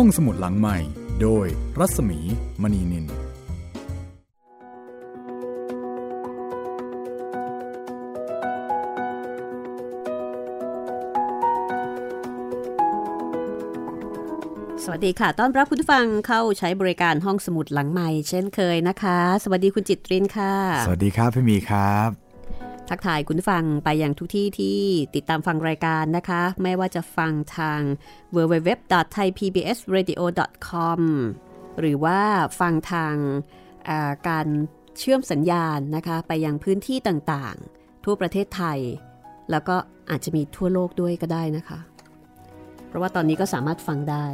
ห้องสมุดหลังใหม่ โดยรัศมีมณีนิน สวัสดีค่ะ ต้อนรับคุณผู้ฟังเข้าใช้บริการห้องสมุดหลังใหม่ เช่นเคยนะคะ สวัสดีคุณจิตรินค่ะ สวัสดีครับพี่หมีครับ ทักทายคุณฟังไปยังทุกที่ที่ติดตามฟังรายการนะคะ ไม่ว่าจะฟังทาง www.thaipbsradio.com หรือว่าฟังทางาการเชื่อมสัญญาณนะคะ ไปยังพื้นที่ต่างๆ ทั่วประเทศไทย แล้วก็อาจจะมีทั่วโลกด้วยก็ได้นะคะ เพราะว่าตอนนี้ก็สามารถฟังได้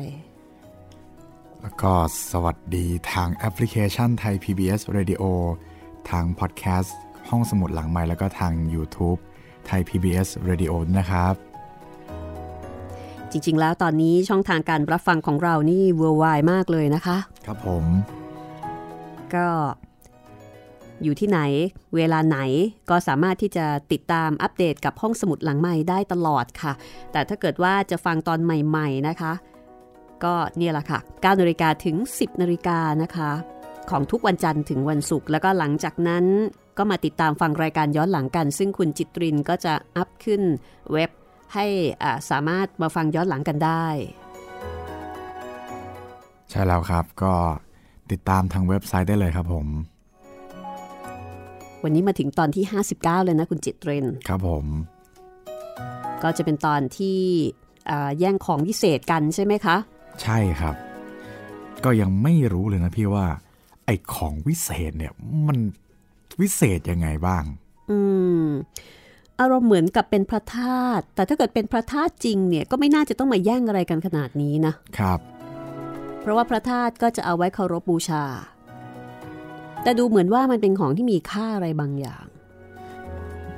แล้วก็สวัสดีทางแอปพลิเคชันไทย PBS Radio ทางพอดแคสต์ ห้องสมุดหลังใหม่แล้วก็ทาง YouTube ไทย PBS Radio นะครับจริง ๆ แล้วตอนนี้ช่องทางการรับฟังของเรานี่เวอร์ไวมากเลยนะคะ ครับผม ก็อยู่ที่ไหน เวลาไหนก็สามารถที่จะติดตามอัปเดตกับห้องสมุดหลังใหม่ได้ตลอดค่ะ แต่ถ้าเกิดว่าจะฟังตอนใหม่ ๆนะคะ ก็เนี่ยแหละค่ะ9นาฬิกาถึง 10นาฬิกานะคะ ของทุกวันจันทร์ถึงวันศุกร์แล้วก็หลังจากนั้น ก็มาติดตามฟังรายการย้อนหลังกัน ซึ่งคุณจิตรินก็จะอัพขึ้นเว็บให้อ่าสามารถมาฟังย้อนหลังกันได้ ใช่แล้วครับก็ติดตามทางเว็บไซต์ได้เลยครับผม วันนี้มาถึงตอนที่ 59 เลยนะคุณจิตรินครับผม ก็จะเป็นตอนที่อ่าแย่งของวิเศษกันใช่ไหมคะ ใช่ครับ ก็ยังไม่รู้เลยนะพี่ว่า ไอ้ของวิเศษเนี่ยมัน วิเศษยังไงบ้าง อืมอารมณ์เหมือนกับเป็นพระธาตุแต่ถ้าเกิดเป็นพระธาตุจริงเนี่ยก็ไม่น่าจะต้องมาแย่งอะไรกันขนาดนี้นะครับ เพราะว่าพระธาตุก็จะเอาไว้เคารพบูชา แต่ดูเหมือนว่ามันเป็นของที่มีค่าอะไรบางอย่าง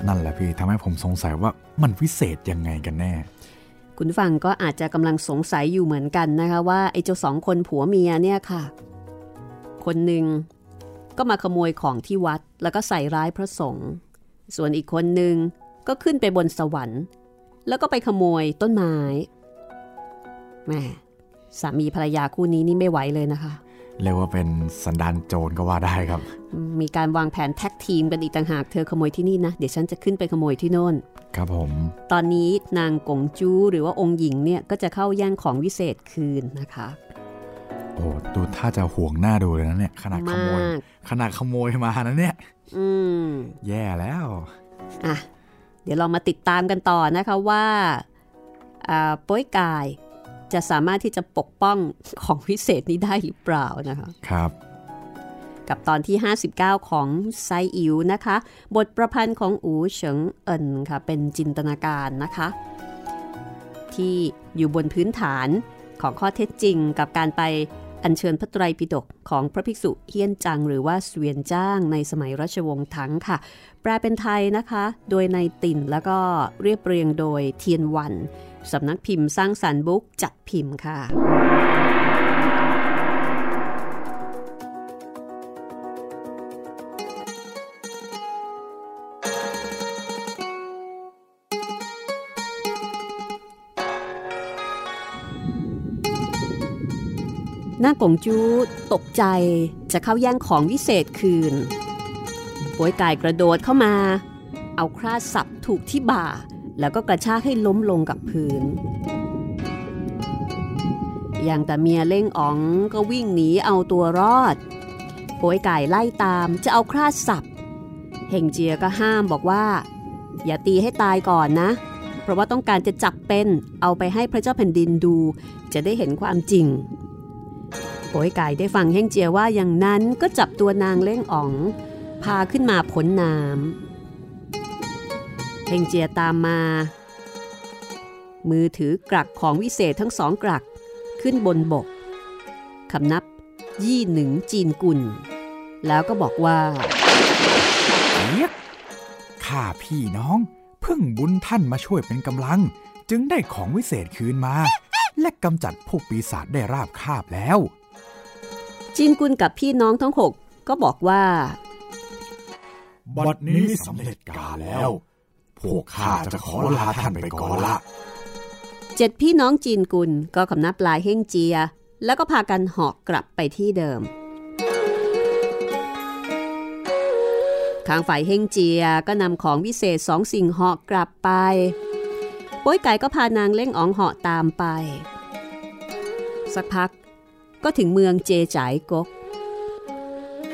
นั่นแหละพี่ทำให้ผมสงสัยว่ามันวิเศษยังไงกันแน่ คุณฟังก็อาจจะกำลังสงสัยอยู่เหมือนกันนะคะว่าไอ้เจ้าสองคนผัวเมียเนี่ยค่ะ คนหนึ่ง ก็มาขโมยของที่วัดแล้วก็ใส่ร้ายพระสงฆ์ส่วนอีกคนหนึ่งก็ขึ้นไปบนสวรรค์ แล้วก็ไปขโมยต้นไม้แหม่สามีภรรยาคู่นี้นี่ไม่ไหวเลยนะคะเรียกว่าเป็นสันดานโจรก็ว่าได้ครับ มีการวางแผนแท็กทีมกันอีกต่างหากเธอขโมยที่นี่นะ เดี๋ยวฉันจะขึ้นไปขโมยที่โน่น ครับผม ตอนนี้นางกงจูหรือว่าองค์หญิงเนี่ยก็จะเข้าแย่งของวิเศษคืนนะคะ โอ้ดูถ้าจะห่วงหน้าดูเลยนะเนี่ย ขนาดขโมยมากขนาดขโมยมานะเนี่ย อืม แย่แล้ว อะ เดี๋ยวเรามาติดตามกันต่อนะคะว่าอ่าโป้ยกายจะสามารถที่จะปกป้องของวิเศษนี้ได้หรือเปล่านะคะ ครับ กับตอนที่ 59 ของไซอิ๋วนะคะ บทประพันธ์ของอูเฉิงเอินค่ะ เป็นจินตนาการนะคะ ที่อยู่บนพื้นฐานของข้อเท็จจริงกับการไป อัญเชิญพระไตรปิฎกของพระภิกษุเฮียนจังหรือว่าเสวียนจ้างในสมัยรัชวงศ์ถังค่ะ แปลเป็นไทยนะคะ โดยในติ่นแล้วก็เรียบเรียงโดยเทียนวันสำนักพิมพ์สร้างสรรค์บุ๊กจัดพิมพ์ค่ะ หน้ากงจูตกใจจะเข้าแย่งของวิเศษคืนป่วยกายกระโดดเข้ามา เอาคราสับถูกที่บ่า แล้วก็กระชากให้ล้มลงกับพื้น อย่างแต่เมียเล่งอ๋องก็วิ่งหนีเอาตัวรอดป่วยไก่ไล่ตามจะเอาคราสับเฮงเจียก็ห้ามบอกว่า อย่าตีให้ตายก่อนนะ เพราะว่าต้องการจะจับเป็นเอาไปให้พระเจ้าแผ่นดินดู จะได้เห็นความจริง โป๋ยไก่ได้ฟังเฮงเจียว่าอย่างนั้นก็จับตัวนางเล่งอ๋อง พาขึ้นมาพ้นน้ำเฮงเจียตามมา มือถือกลักของวิเศษทั้งสองกลักขึ้นบนบกคำนับยี่หนึ่งจีนกุลแล้วก็บอกว่าเรียกข้าพี่น้องเพิ่งบุญท่านมาช่วยเป็นกำลัง จึงได้ของวิเศษคืนมา และกำจัดพวกปีศาจได้ราบคาบแล้ว จีนกุลกับพี่น้องทั้งหกก็บอกว่า บัดนี้สำเร็จกาแล้ว พวกข้าจะขอลาท่านไปก่อนละเจ็ดพี่น้องจีนกุลก็คำนับลายเฮงเจีย แล้วก็พากันหอกกลับไปที่เดิมทางฝ่ายเฮงเจียก็นำของวิเศษสองสิ่งเหาะกลับไปป้ยไก่ก็พานางเล่งอ๋องเหาะตามไป สักพัก ก็ถึงเมืองเจจ่ายกก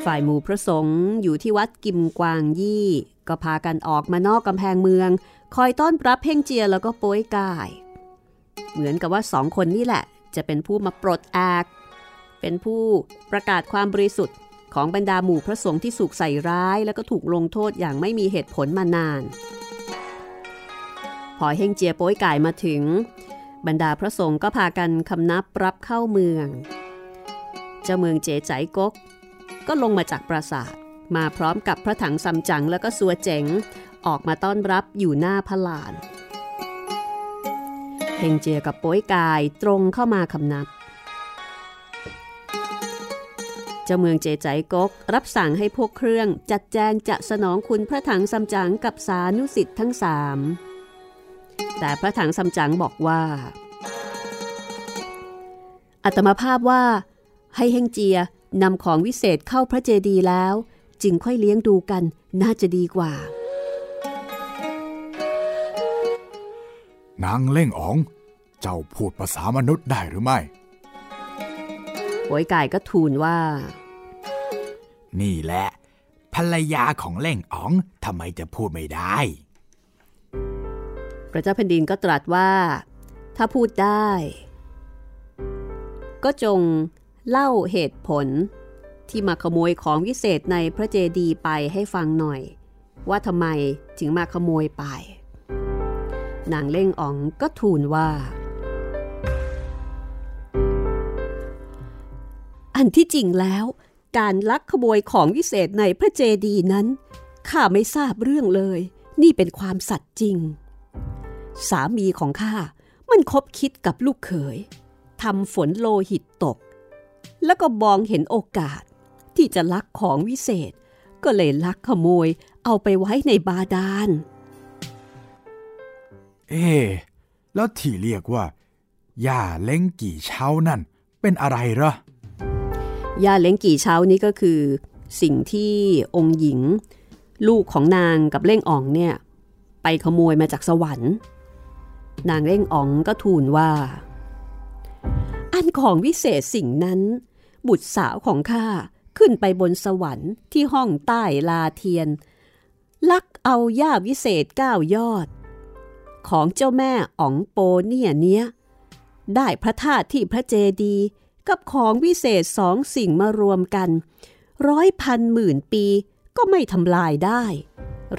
ฝ่ายหมู่พระสงฆ์อยู่ที่วัดกิมกวางยี่ ก็พากันออกมานอกกำแพงเมือง คอยต้อนรับเพ่งเจียแล้วก็โป้ยกาย เหมือนกับว่าสองคนนี่แหละ จะเป็นผู้มาปลดแอกเป็นผู้ประกาศความบริสุทธิ์ของบรรดาหมู่พระสงฆ์ที่สุกใส่ร้าย แล้วก็ถูกลงโทษอย่างไม่มีเหตุผลมานาน พอเฮงเจียโป้ยกายมาถึง บรรดาพระสงฆ์ก็พากันคำนับรับเข้าเมือง เจ้าเมืองเจ๋ใจกก ก็ลงมาจากปราสาท มาพร้อมกับพระถังซัมจั๋งแล้วก็สัวเจ๋ง ออกมาต้อนรับอยู่หน้าพระลานเฮงเจียกับโป้ยกายตรงเข้ามาคำนับ เจ้าเมืองเจใจกก รับสั่งให้พวกเครื่องจัดแจงจะสนองคุณพระถังซัมจั๋งกับสานุสิทธิ์ทั้งสามแต่พระถังซัมจั๋งบอกว่าอัตมาภาพว่า ให้เฮงเจียนำของวิเศษเข้าพระเจดีย์แล้ว จึงค่อยเลี้ยงดูกันน่าจะดีกว่า นางเล่งอ๋อง เจ้าพูดภาษามนุษย์ได้หรือไม่ป่วยกายก็ทูลว่า นี่แหละ ภรรยาของเล่งอ๋องทำไมจะพูดไม่ได้ พระเจ้าแผ่นดินก็ตรัสว่า ถ้าพูดได้ ก็จง เล่าเหตุผล ที่มาขโมยของวิเศษในพระเจดีย์ไปให้ฟังหน่อย ว่าทำไมถึงมาขโมยไป นางเล่งอ๋องก็ทูลว่า อันที่จริงแล้ว การลักขโมยของวิเศษในพระเจดีย์นั้นข้าไม่ทราบเรื่องเลย นี่เป็นความสัตย์จริง สามีของข้ามันคบคิดกับลูกเขยทำฝนโลหิตตก แล้วก็มองเห็นโอกาส ที่จะลักของวิเศษ ก็เลยลักขโมยเอาไปไว้ในบาดาล เอ๊แล้วที่เรียกว่าย่าเล้งกี่เช้านั่น เป็นอะไรเหรอย่าเล้งกี่เช้านี้ก็คือ สิ่งที่องค์หญิง ลูกของนางกับเล่งอ่องเนี่ย ไปขโมยมาจากสวรรค์ นางเล่งอ่องก็ทูลว่า อันของวิเศษสิ่งนั้น บุตรสาวของข้าขึ้นไปบนสวรรค์ที่ห้องใต้ลาเทียน ลักเอาย่าวิเศษเก้ายอด ของเจ้าแม่อ๋องโปเนี่ยเนี้ย ได้พระธาตุที่พระเจดีกับของวิเศษสองสิ่งมารวมกัน ร้อยพันหมื่นปีก็ไม่ทำลายได้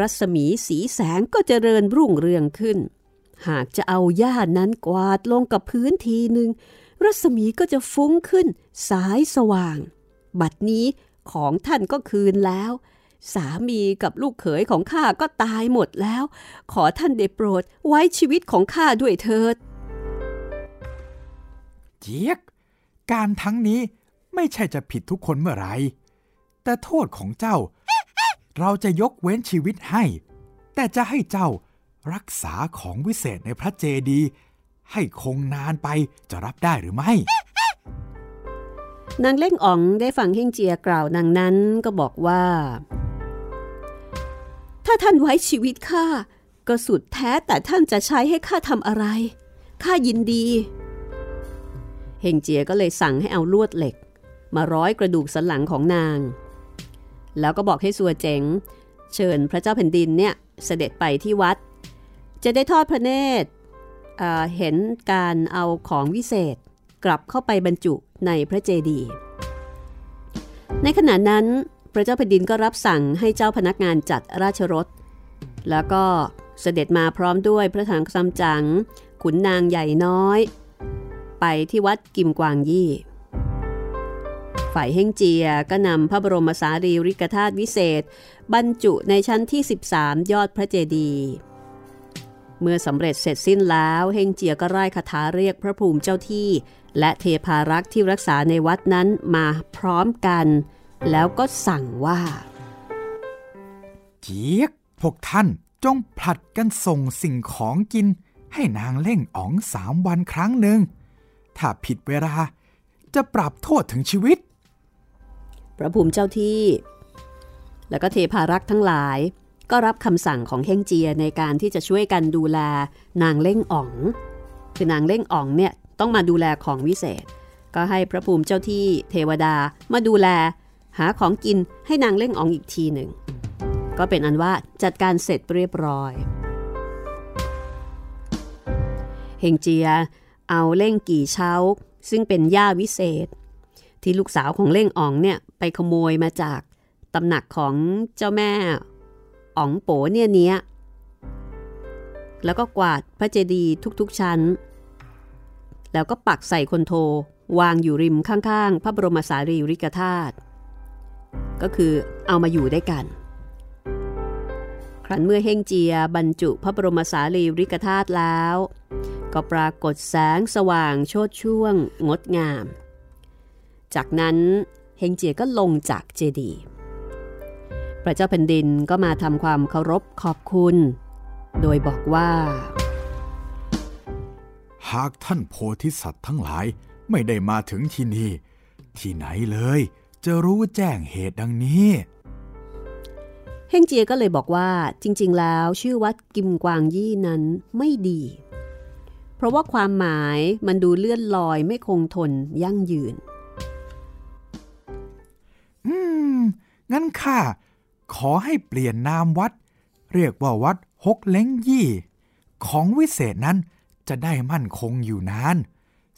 รัศมีสีแสงก็เจริญรุ่งเรืองขึ้น หากจะเอาหญ้านั้นกวาดลงกับพื้นทีหนึ่ง รัศมีก็จะฟุ้งขึ้นสายสว่าง บัดนี้ของท่านก็คืนแล้ว สามีกับลูกเขยของข้าก็ตายหมดแล้ว ขอท่านได้โปรดไว้ชีวิตของข้าด้วยเถิด เจี๊ยก การทั้งนี้ไม่ใช่จะผิดทุกคนเมื่อไร แต่โทษของเจ้า เราจะยกเว้นชีวิตให้ แต่จะให้เจ้ารักษาของวิเศษในพระเจดีย์ ให้คงนานไปจะรับได้หรือไม่ นางเล่งอ๋องได้ฟังเฮงเจียกล่าวนางนั้นก็บอกว่า ถ้าท่านไว้ชีวิตข้าก็สุดแท้แต่ท่านจะใช้ให้ข้าทำอะไรข้ายินดี เฮงเจียก็เลยสั่งให้เอาลวดเหล็ก มาร้อยกระดูกสันหลังของนาง แล้วก็บอกให้สัวเจ๋ง เชิญพระเจ้าแผ่นดินเนี่ยเสด็จไปที่วัด จะได้ทอดพระเนตร เห็นการเอาของวิเศษกลับเข้าไปบรรจุในพระเจดีย์ในขณะนั้นพระเจ้าแผ่นดินก็รับสั่งให้เจ้าพนักงานจัดราชรถ แล้วก็เสด็จมาพร้อมด้วยพระถังซัมจั๋งขุนนางใหญ่น้อย ไปที่วัดกิมกวางยี่ ฝ่ายเฮงเจียก็นำพระบรมสารีริกธาตุวิเศษ บรรจุในชั้นที่ 13 ยอดพระเจดีย์ เมื่อสำเร็จเสร็จสิ้นแล้วเฮงเจียก็ไร้คาถาเรียกพระภูมิเจ้าที่ และเทพารักษ์ที่รักษาในวัดนั้นมาพร้อมกัน แล้วก็สั่งว่า เจี๊ยกพวกท่านจงผลัดกันส่งสิ่งของกิน ให้นางเล่งอ๋องสามวันครั้งหนึ่ง ถ้าผิดเวลาจะปรับโทษถึงชีวิต พระภูมิเจ้าที่ แล้วก็เทพารักษ์ทั้งหลาย ก็รับคำสั่งของเฮงเจียในการที่จะช่วยกันดูแลนางเล่งอ๋อง คือนางเล่งอ๋องเนี่ยต้องมาดูแลของวิเศษ ก็ให้พระภูมิเจ้าที่เทวดามาดูแล หาของกินให้นางเล่งอ๋องอีกทีหนึ่ง ก็เป็นอันว่าจัดการเสร็จเรียบร้อยเฮงเจียเอาเล่งกี่เช้า ซึ่งเป็นย่าวิเศษ ที่ลูกสาวของเล่งอ๋องเนี่ยไปขโมยมาจากตำหนักของเจ้าแม่ อ๋องโปเนี่ยเนี้ย แล้วก็กวาดพระเจดีย์ทุกๆชั้น แล้วก็ปักใส่คนโทวางอยู่ริมข้างๆ พระบรมสารีริกธาตุก็คือเอามาอยู่ได้วยกัน ครั้นเมื่อเฮงเจียบรรจุพระบรมสารีริกธาตุแล้ว ก็ปรากฏแสงสว่างโชดช่วงงดงาม จากนั้นเฮงเจียก็ลงจากเจดีย์ พระเจ้าแผ่นดินก็มาทำความเคารพขอบคุณ โดยบอกว่า หากท่านโพธิสัตว์ทั้งหลายไม่ได้มาถึงที่นี่ ที่ไหนเลย จะรู้แจ้งเหตุดังนี้เฮงเจียก็เลยบอกว่าจริง ๆ แล้วชื่อวัดกิมกวางยี่นั้นไม่ดี เพราะว่าความหมายมันดูเลื่อนลอยไม่คงทนยั่งยืน อืม งั้นข้า ขอให้เปลี่ยนนามวัด เรียกว่าวัดฮกเล้งยี่ ของวิเศษนั้นจะได้มั่นคงอยู่นาน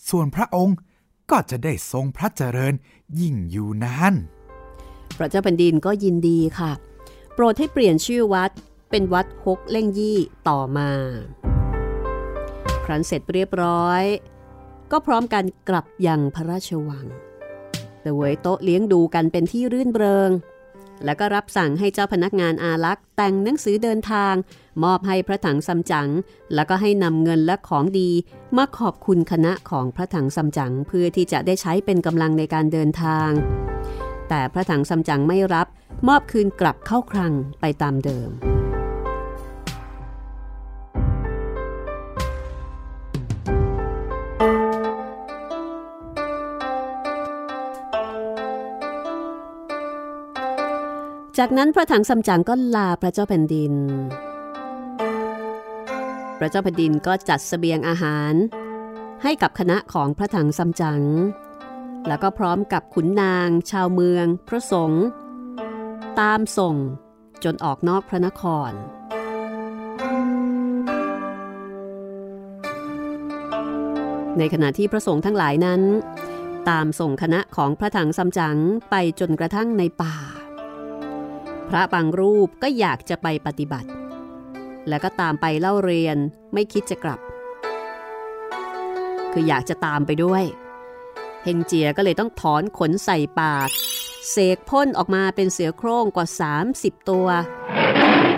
ส่วนพระองค์ก็จะได้ทรงพระเจริญยิ่งอยู่นาน พระเจ้าแผ่นดินก็ยินดีค่ะ โปรดให้เปลี่ยนชื่อวัดเป็นวัดฮกเล่งยี่ต่อมา ครั้นเสร็จเรียบร้อย ก็พร้อมกันกลับยังพระราชวังแต่เวยโต๊ะเลี้ยงดูกันเป็นที่รื่นเริง แล้วก็รับสั่งให้เจ้าพนักงานอาลักษ์แต่งหนังสือเดินทาง มอบให้พระถังซัมจั๋งแล้วก็ให้นำเงินและของดี มาขอบคุณคณะของพระถังซัมจั๋งเพื่อที่จะได้ใช้เป็นกำลังในการเดินทาง แต่พระถังซัมจั๋งไม่รับ มอบคืนกลับเข้าคลังไปตามเดิม จากนั้นพระถังซัมจั๋งก็ลาพระเจ้าแผ่นดิน พระเจ้าแผ่นดินก็จัดสเสบียงอาหาร ให้กับคณะของพระถังซัมจั๋ง แล้วก็พร้อมกับขุนนาง ชาวเมือง พระสงฆ์ตามส่งจนออกนอกพระนคร ในขณะที่พระสงฆ์ทั้งหลายนั้น ตามส่งคณะของพระถังซัมจั๋งไปจนกระทั่งในป่า พระบางรูปก็อยากจะไปปฏิบัติ แล้วก็ตามไปเล่าเรียนไม่คิดจะกลับ คืออยากจะตามไปด้วย เฮงเจียก็เลยต้องถอนขนใส่ปาก เสกพ่นออกมาเป็นเสือโคร่งกว่า 30 ตัว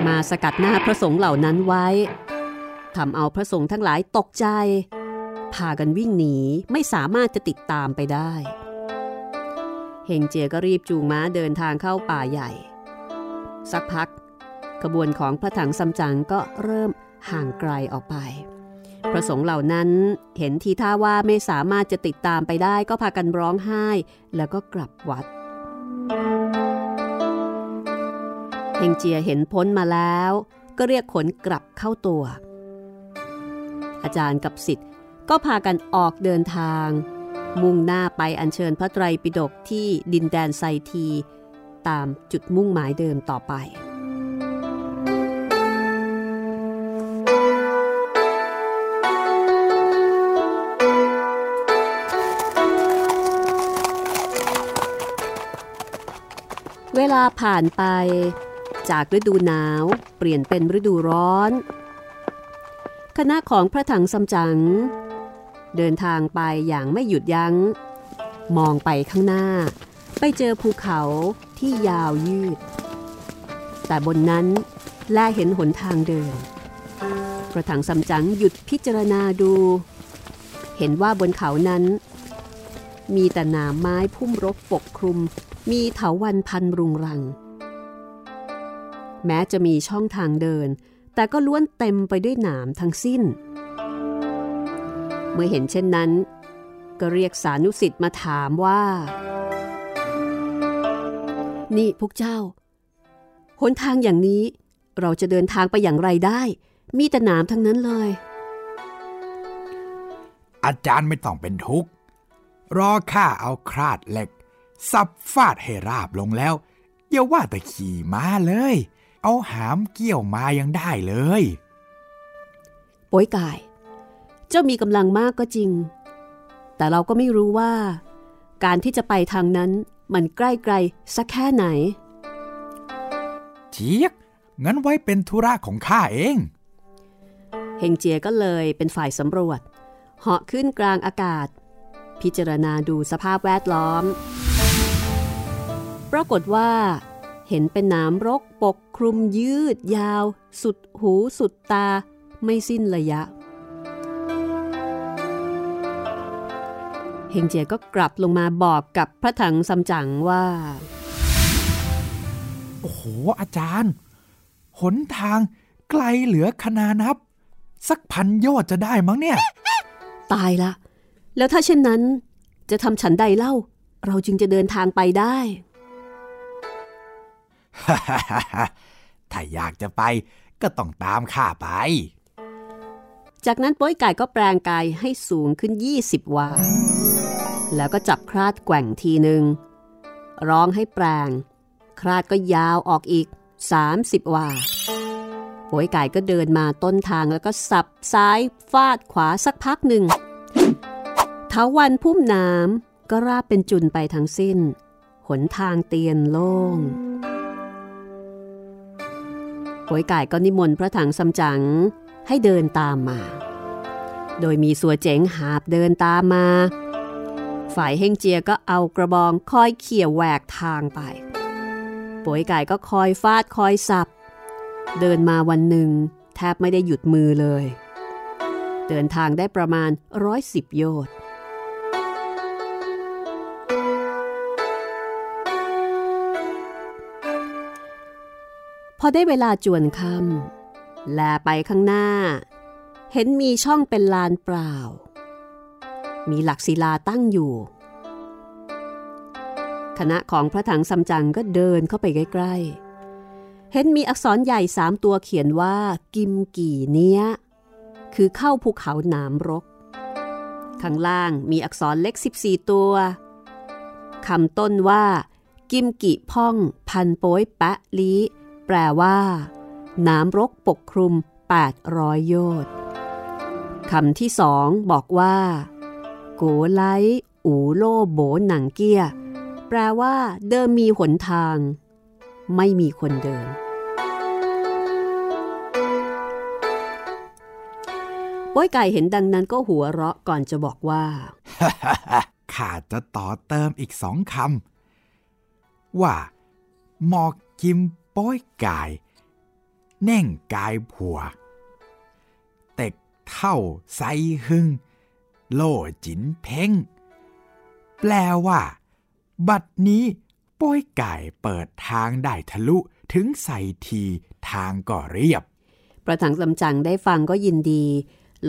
มาสกัดหน้าพระสงฆ์เหล่านั้นไว้ทำเอาพระสงฆ์ทั้งหลายตกใจ พากันวิ่งหนีไม่สามารถจะติดตามไปได้ เฮงเจียก็รีบจูงม้าเดินทางเข้าป่าใหญ่ สักพักขบวนของพระถังซัมจั๋งก็เริ่มห่างไกลออกไป พระสงฆ์เหล่านั้นเห็นทีท่าว่าไม่สามารถจะติดตามไปได้ก็พากันร้องไห้ แล้วก็กลับวัดเฮงเจียเห็นพ้นมาแล้ว ก็เรียกขนกลับเข้าตัว อาจารย์กับสิทธิ์ก็พากันออกเดินทาง มุ่งหน้าไปอัญเชิญพระไตรปิฎกที่ดินแดนไซที ตามจุดมุ่งหมายเดิมต่อไป เวลาผ่านไป จากฤดูหนาวเปลี่ยนเป็นฤดูร้อน คณะของพระถังซัมจั๋งเดินทางไปอย่างไม่หยุดยัง้ง มองไปข้างหน้า ไปเจอภูเขา ที่ยาวยืด แต่บนนั้นแลเห็นหนทางเดินพระถังซัมจั๋งหยุดพิจารณาดู เห็นว่าบนเขานั้น มีแต่หนามไม้พุ่มรกปกคลุม มีเถาวันพันรุงรัง แม้จะมีช่องทางเดิน แต่ก็ล้วนเต็มไปด้วยหนามทั้งสิ้น เมื่อเห็นเช่นนั้น ก็เรียกสานุสิทธิ์มาถามว่า นี่พวกเจ้า หนทางอย่างนี้เราจะเดินทางไปอย่างไรได้ มีแต่หนามทั้งนั้นเลย อาจารย์ไม่ต้องเป็นทุกข์ รอข้าเอาคราดเหล็ก สับฟาดให้ราบลงแล้วอย่าว่าแต่ขี่ม้าเลย เอาหามเกี่ยวมายังได้เลยโป้ยกาย เจ้ามีกำลังมากก็จริง แต่เราก็ไม่รู้ว่า การที่จะไปทางนั้น มันใกล้ไกลสักแค่ไหน เจี๊ยกงั้นไว้เป็นธุระของข้าเอง เฮงเจียก็เลยเป็นฝ่ายสำรวจ เหาะขึ้นกลางอากาศ พิจารณาดูสภาพแวดล้อม ปรากฏว่า เห็นเป็นน้ำรกปกคลุมยืดยาว สุดหูสุดตา ไม่สิ้นระยะ ฮงเจียก็กลับลงมาบอกกับพระถังซัมจั๋งว่า โอ้โห อาจารย์ หนทางไกลเหลือขนานับ สักพันโยชน์จะได้มั้งเนี่ย ตายละ แล้วถ้าเช่นนั้น จะทำฉันใดเล่า เราจึงจะเดินทางไปได้ถ้าอยากจะไปก็ต้องตามข้าไป จากนั้นป้ยไก่ก็แปลงกายให้สูงขึ้น 20 วา แล้วก็จับคราดแกว่งทีหนึ่ง ร้องให้แปลง คราดก็ยาวออกอีก 30 วาป้ยไก่ก็เดินมาต้นทางแล้วก็สับซ้ายฟาดขวาสักพักหนึ่งเทาวันพุ่มน้ำก็ราบเป็นจุนไปทั้งสิ้น หนทางเตียนโล่งโป้ยไก่ก็นิมนต์พระถังซัมจั๋ง ให้เดินตามมา โดยมีสัวเจ๋งหาบเดินตามมา ฝ่ายเฮงเจียก็เอากระบองคอยเขี่ยแหวกทางไปป่วยไก่ก็คอยฟาดคอยสับ เดินมาวันหนึ่ง แทบไม่ได้หยุดมือเลย เดินทางได้ประมาณร้อยสิบโยชน์พอได้เวลาจวนค่ำ แลไปข้างหน้า เห็นมีช่องเป็นลานเปล่า มีหลักศิลาตั้งอยู่ คณะของพระถังซัมจั๋งก็เดินเข้าไปใกล้ๆ เห็นมีอักษรใหญ่สามตัวเขียนว่า กิมกี่เนี้ย คือเข้าภูเขาหนามรก ข้างล่างมีอักษรเล็ก 14 ตัวคำต้นว่า กิมกิพ่อง พันโป้ยแปะลีแปลว่า น้ำรกปกคลุม 800 โยชน์คำที่สองบอกว่า โกไลอูโลโบหนังเกีย แปลว่า เดิมมีหนทาง ไม่มีคนเดิน ป้อยไก่เห็นดังนั้นก็หัวเราะก่อนจะบอกว่า ข้าจะต่อเติมอีกสองคำว่าหมอกกิมป้อยไกายแน่งกายผัว เต็กเท่าไซหึง โลจินเพ่งแปลว่า บัดนี้ป้อยไก่เปิดทางได้ทะลุถึงใส่ทีทางก็เรียบ ประถังสำจังได้ฟังก็ยินดี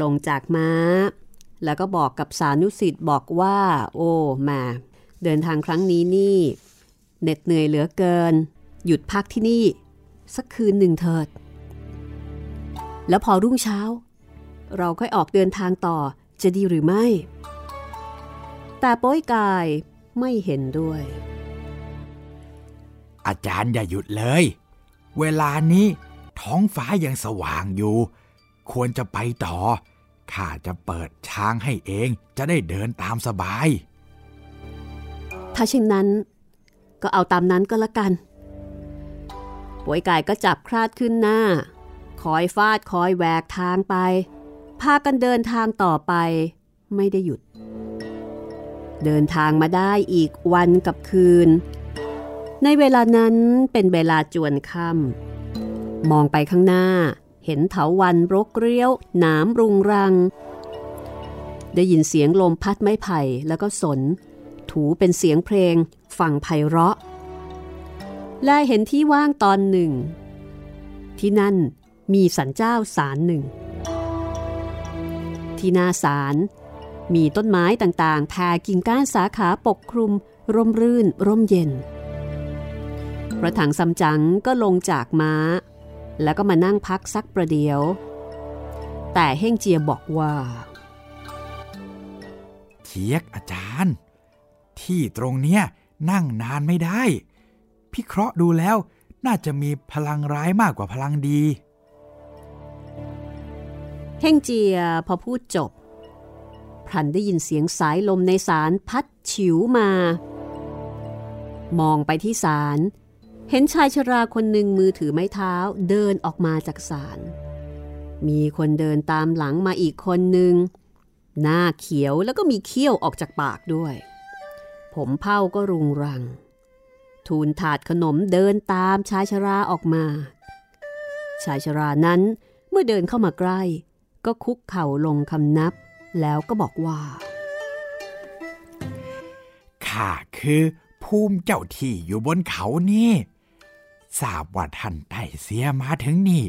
ลงจากม้า แล้วก็บอกกับสานุสิทธิ์บอกว่า โอ้มา เดินทางครั้งนี้นี่เหน็ดเหนื่อยเหลือเกิน หยุดพักที่นี่ สักคืนหนึ่งเถิด แล้วพอรุ่งเช้า เราค่อยออกเดินทางต่อจะดีหรือไม่ แต่โป้ยกายไม่เห็นด้วย อาจารย์อย่าหยุดเลย เวลานี้ท้องฟ้ายังสว่างอยู่ ควรจะไปต่อ ข้าจะเปิดทางให้เองจะได้เดินตามสบาย ถ้าเช่นนั้น ก็เอาตามนั้นก็แล้วกัน ป่วยไก่ก็จับคราดขึ้นหน้า คอยฟาดคอยแหวกทางไป พากันเดินทางต่อไป ไม่ได้หยุด เดินทางมาได้อีกวันกับคืน ในเวลานั้นเป็นเวลาจวนค่ำมองไปข้างหน้า เห็นเถาวันรกเรี้ยวหนามรุงรัง ได้ยินเสียงลมพัดไม้ไผ่แล้วก็สน ถูเป็นเสียงเพลงฟังไพเราะ แลเห็นที่ว่างตอนหนึ่ง ที่นั่นมีสันเจ้าสารหนึ่ง ที่หน้าศาลมีต้นไม้ต่างๆแผ่กิ่งก้านสาขาปกคลุม ร่มรื่น ร่มเย็น พระถังซัมจั๋งก็ลงจากม้า แล้วก็มานั่งพักสักประเดี๋ยว แต่เฮ่งเจียบอกว่าเทียกอาจารย์ ที่ตรงเนี้ยนั่งนานไม่ได้ พิเคราะห์ดูแล้ว น่าจะมีพลังร้ายมากกว่าพลังดีเฮงเจียพอพูดจบพลันได้ยินเสียงสายลมในสารพัดฉิวมา มองไปที่สารเห็นชายชราคนหนึ่งมือถือไม้เท้าเดินออกมาจากสารมีคนเดินตามหลังมาอีกคนหนึ่ง หน้าเขียวแล้วก็มีเขี้ยวออกจากปากด้วย ผมเผ้าก็รุงรัง ทูลถาดขนมเดินตามชายชราออกมา ชายชรานั้นเมื่อเดินเข้ามาใกล้ ก็คุกเข่าลงคำนับ แล้วก็บอกว่า ข้าคือภูมิเจ้าที่อยู่บนเขานี่ทราบว่าท่านไต่เสียมาถึงนี่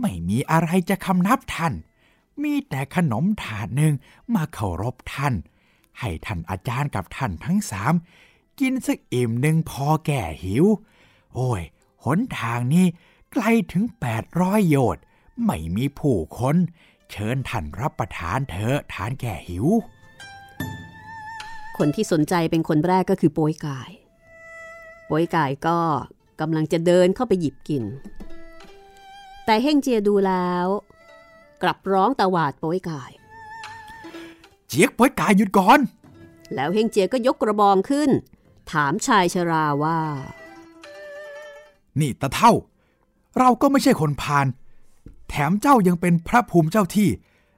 ไม่มีอะไรจะคำนับท่าน มีแต่ขนมถาดหนึ่งมาเคารพท่าน ให้ท่านอาจารย์กับท่านทั้งสาม กินสักอิ่มหนึ่งพอแก่หิว โอ้ย หนทางนี้ไกลถึงแปดร้อยโยชน์ ไม่มีผู้คนเชิญท่านรับประทานเถอะทานแก่หิว คนที่สนใจเป็นคนแรกก็คือโป้ยกาย โป้ยกายก็กำลังจะเดินเข้าไปหยิบกิน แต่เฮ่งเจียดูแล้ว กลับร้องตะหวาดโป้ยกาย เจียกป้อยกายหยุดก่อน แล้วเฮ่งเจียก็ยกกระบองขึ้น ถามชายชราว่า นี่ตาเท่า เราก็ไม่ใช่คนพาลแถมเจ้ายังเป็นพระภูมิเจ้าที่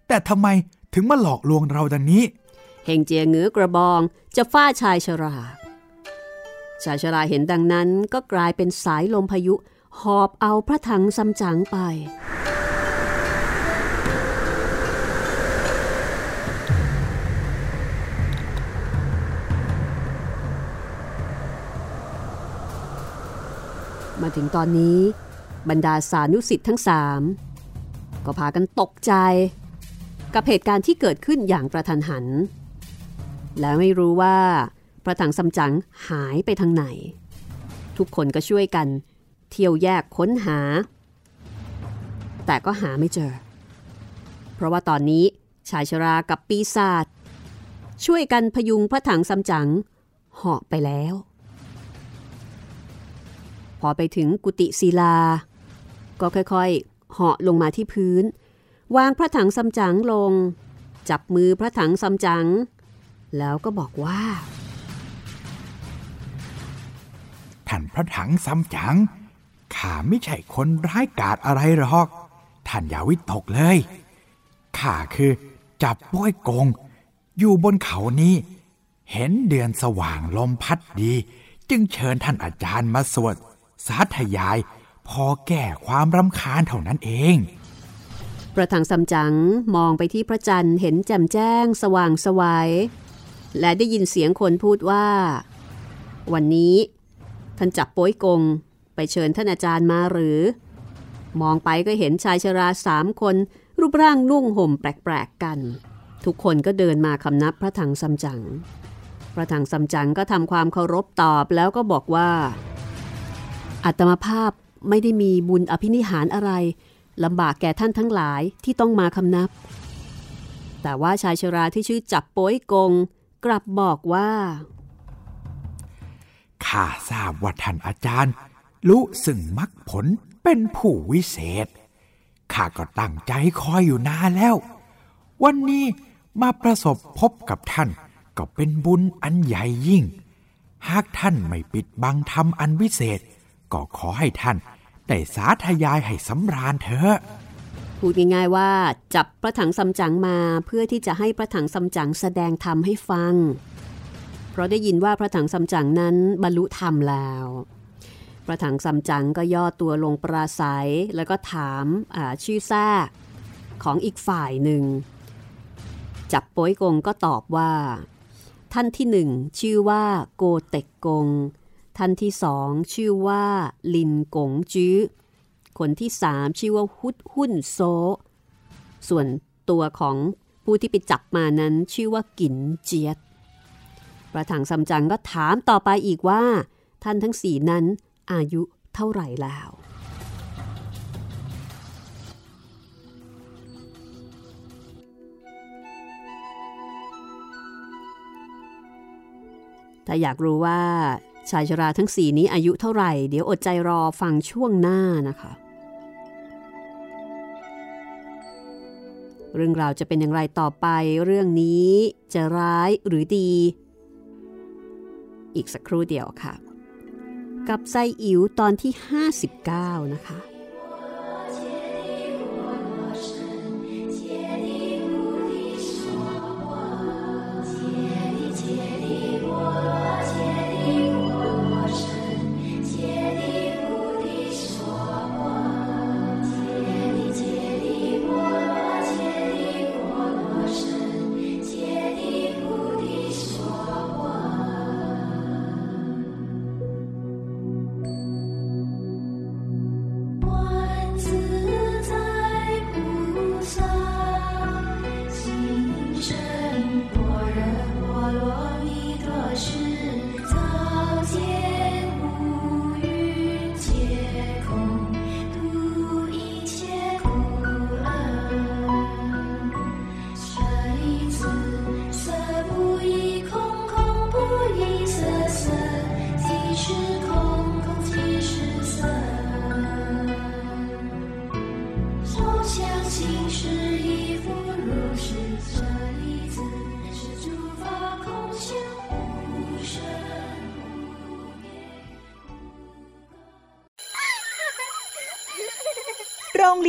แต่ทำไมถึงมาหลอกลวงเราดังนี้เฮงเจียเงื้อกระบองจะฟาดชายชรา ชายชราเห็นดังนั้นก็กลายเป็นสายลมพายุ หอบเอาพระถังซัมจั๋งไป มาถึงตอนนี้บรรดาสานุสิทธิ์ทั้งสามก็พากันตกใจ กับเหตุการณ์ที่เกิดขึ้นอย่างกระทันหัน และไม่รู้ว่าพระถังซัมจั๋งหายไปทางไหน ทุกคนก็ช่วยกัน เที่ยวแยกค้นหา แต่ก็หาไม่เจอ เพราะว่าตอนนี้ชายชรากับปีศาจช่วยกันพยุงพระถังซัมจั๋งเหาะไปแล้ว พอไปถึงกุฏิศิลา ก็ค่อยๆ เหาะลงมาที่พื้น วางพระถังซัมจั๋งลง จับมือพระถังซัมจั๋งแล้วก็บอกว่าท่านพระถังซ้ำจังข้าไม่ใช่คนร้ายกาจอะไรหรอก ท่านอย่าวิตกเลย ข้าคือจับป้อยกง อยู่บนเขานี้ เห็นเดือนสว่างลมพัดดี จึงเชิญท่านอาจารย์มาสวด สาธยาย พอแก้ความรำคาญเท่านั้นเองพระถังซัมจั๋งมองไปที่พระจันทร์เห็นแจ่มแจ้ง สว่างสวัยและได้ยินเสียงคนพูดว่า วันนี้ ท่านจับโป้ยกง ไปเชิญท่านอาจารย์มาหรือ มองไปก็เห็นชายชราสามคน รูปร่างนุ่งห่มแปลกๆกัน ทุกคนก็เดินมาคำนับพระถังซัมจั๋งพระถังซัมจั๋งก็ทำความเคารพตอบแล้วก็บอกว่า อัตมาภาพไม่ได้มีบุญอภินิหารอะไรลำบากแก่ท่านทั้งหลายที่ต้องมาคำนับ แต่ว่าชายชราที่ชื่อจับโป้ยกง กลับบอกว่าข้าทราบว่าท่านอาจารย์รู้ซึ่งมรรคผลเป็นผู้วิเศษข้าก็ตั้งใจคอยอยู่นานแล้ว วันนี้มาประสบพบกับท่านก็เป็นบุญอันใหญ่ยิ่ง หากท่านไม่ปิดบังธรรมอันวิเศษ ก็ขอให้ท่านได้สาธยายให้สำราญเถอะพูดง่ายๆว่าจับพระถังซัมจั๋งมาเพื่อที่จะให้พระถังซัมจั๋งแสดงธรรมให้ฟัง เพราะได้ยินว่าพระถังซัมจั๋งนั้นบรรลุธรรมแล้ว พระถังซัมจั๋งก็ย่อตัวลงปราศัยแล้วก็ถามชื่อแท้ของอีกฝ่ายหนึ่ง จับโป้ยกงก็ตอบว่า ท่านที่หนึ่งชื่อว่าโกเต็กกง ท่านที่สองชื่อว่า ลินกงจื้อ คนที่สามชื่อว่าฮุดหุ่นโซ ส่วนตัวของผู้ที่ไปจับมานั้นชื่อว่ากินเจียดพระถังซัมจังก็ถามต่อไปอีกว่า ท่านทั้งสี่นั้นอายุเท่าไหร่แล้ว ถ้าอยากรู้ว่า ชายชราทั้งสี่นี้อายุเท่าไหร่ เดี๋ยวอดใจรอฟังช่วงหน้านะคะ เรื่องราวจะเป็นอย่างไรต่อไปเรื่องนี้จะร้ายหรือดี อีกสักครู่เดียวค่ะ กับไซอิ๋วตอนที่ 59 นะคะ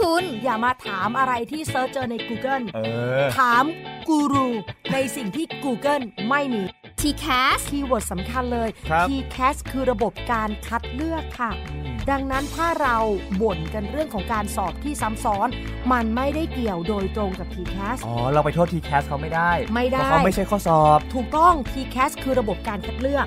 คุณ อย่ามาถามอะไรที่ search เจอใน Google เออถามกูรูในสิ่งที่ Google ไม่มี TCAS keyword สำคัญเลย ครับ TCAS คือระบบการคัดเลือกค่ะ ดังนั้นถ้าเราบ่นกันเรื่องของการสอบที่ซ้ำซ้อน มันไม่ได้เกี่ยวโดยตรงกับ TCAS อ๋อ เราไปโทษ TCAS เขาไม่ได้ไม่ได้ เพราะเขาไม่ใช่ข้อสอบ ถูกต้อง TCAS คือระบบการคัดเลือก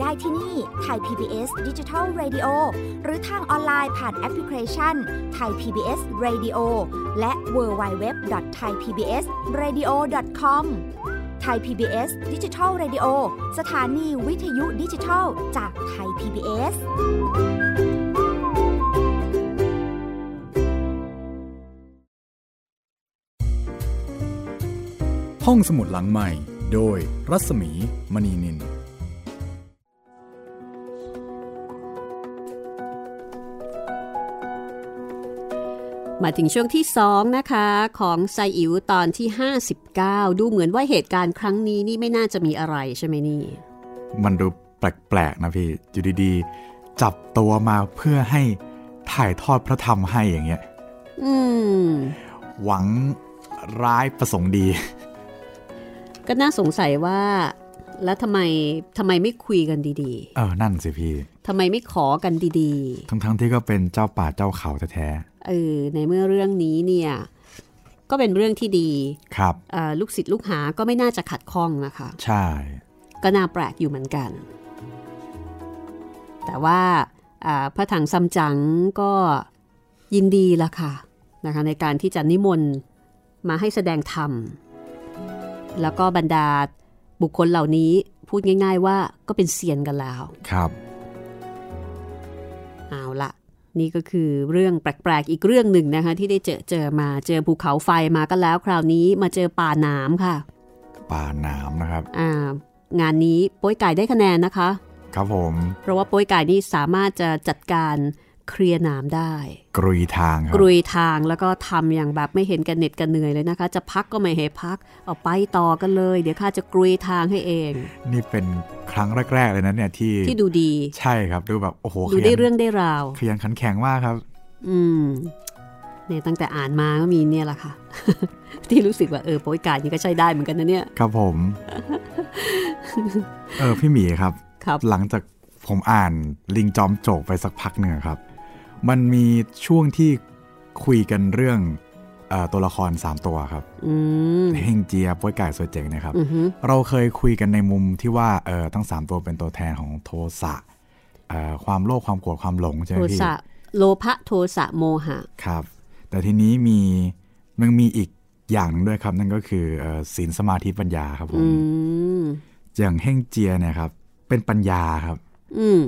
ได้ที่นี่ Thai PBS Digital Radio หรือทางออนไลน์ผ่านแอปพลิเคชันไทย PBS Radio และ w w w t h a i PBS Radio com ไทย PBS Digital Radio สถานีวิทยุดิจิทัลจากไทย PBS ห้องสมุดหลังใหม่ โดยรัศมีมณีนิน มาถึงช่วงที่ 2 นะคะ ของไซอิ๋วตอนที่ 59 ดูเหมือนว่าเหตุการณ์ครั้งนี้นี่ไม่น่าจะมีอะไรใช่ไหมนี่ มันดูแปลกๆนะพี่อยู่ดีๆ จับตัวมาเพื่อให้ถ่ายทอดพระธรรมให้อย่างเงี้ย อืม หวังร้ายประสงค์ดี ก็น่าสงสัยว่า แล้วทำไมทำไมไม่คุยกันดีเออ นั่นสิพี่ๆทำไมไม่ขอกันดีทั้งๆที่ก็เป็นเจ้าป่าเจ้าเขาแท้ๆ เออในเมื่อเรื่องนี้เนี่ยก็เป็นเรื่องที่ดีๆครับเอ่อลูกศิษย์ลูกหาก็ไม่น่าจะขัดข้องนะคะ ใช่ ก็น่าแปลกอยู่เหมือนกัน แต่ว่าอ่าพระถังซัมจั๋งก็ยินดีละค่ะนะคะในการที่จะนิมนต์มาให้แสดงธรรม แล้วก็บรรดาบุคคลเหล่านี้พูดง่าย ๆ ว่าก็เป็นเซียนกันแล้ว ครับ เอาละ นี่ก็คือเรื่องแปลกๆอีกเรื่องหนึ่งนะคะ ที่ได้เจอเจอมาเจอภูเขาไฟมาก็แล้ว คราวนี้มาเจอป่าหนามค่ะ ป่าหนามนะครับอ่างานนี้โป้ยไก่ได้คะแนนนะคะ ครับผม เพราะว่าโป้ยไก่นี่สามารถจะจัดการ เคลียร์หนามได้ กรุยทางครักรุยทางแล้วก็ทำอย่างแบบไม่เห็นกันเหน็ดกันเหนื่อยเลยนะคะ จะพักก็ไม่ให้พัก เอาไปต่อกันเลย เดี๋ยวข้าจะกรุยทางให้เอง นี่เป็นครั้งแรก ๆ เลยนะเนี่ยที่ที่ดูดีใช่ครับดูแบบโอ้โหดูได้เรื่องได้ราวขยันขันแข็งมากครับ อืมเนี่ยตั้งแต่อ่านมาก็มีเนี่ยแหละค่ะ ที่รู้สึกว่าเออโป้ยไก่นี่ก็ใช้ได้เหมือนกันนะเนี่ย ครับผม เออพี่หมีครับครับ หลังจากผมอ่านลิงจอมโจกไปสักพักหนึ่งครับ มันมีช่วงที่คุยกันเรื่องเออตัวละคร 3 ตัวครับอืมเฮงเจียป้วยไก่สวยเจ๋งนะครับอือฮึเราเคยคุยกันในมุมที่ว่าเออทั้ง 3 ตัวเป็นตัวแทนของโทสะเอ่อความโลภความโกรธความหลงใช่ไหโทมพี่สะโลภะโทสะโมหะครับ แต่ทีนี้มีมันมีอีกอย่างหนึ่งด้วยครับ นั่นก็คือเอ่อศีลสมาธิปัญญาครับผอืมมอย่างเฮงเจียเนี่ยครับ เป็นปัญญาครับ อืม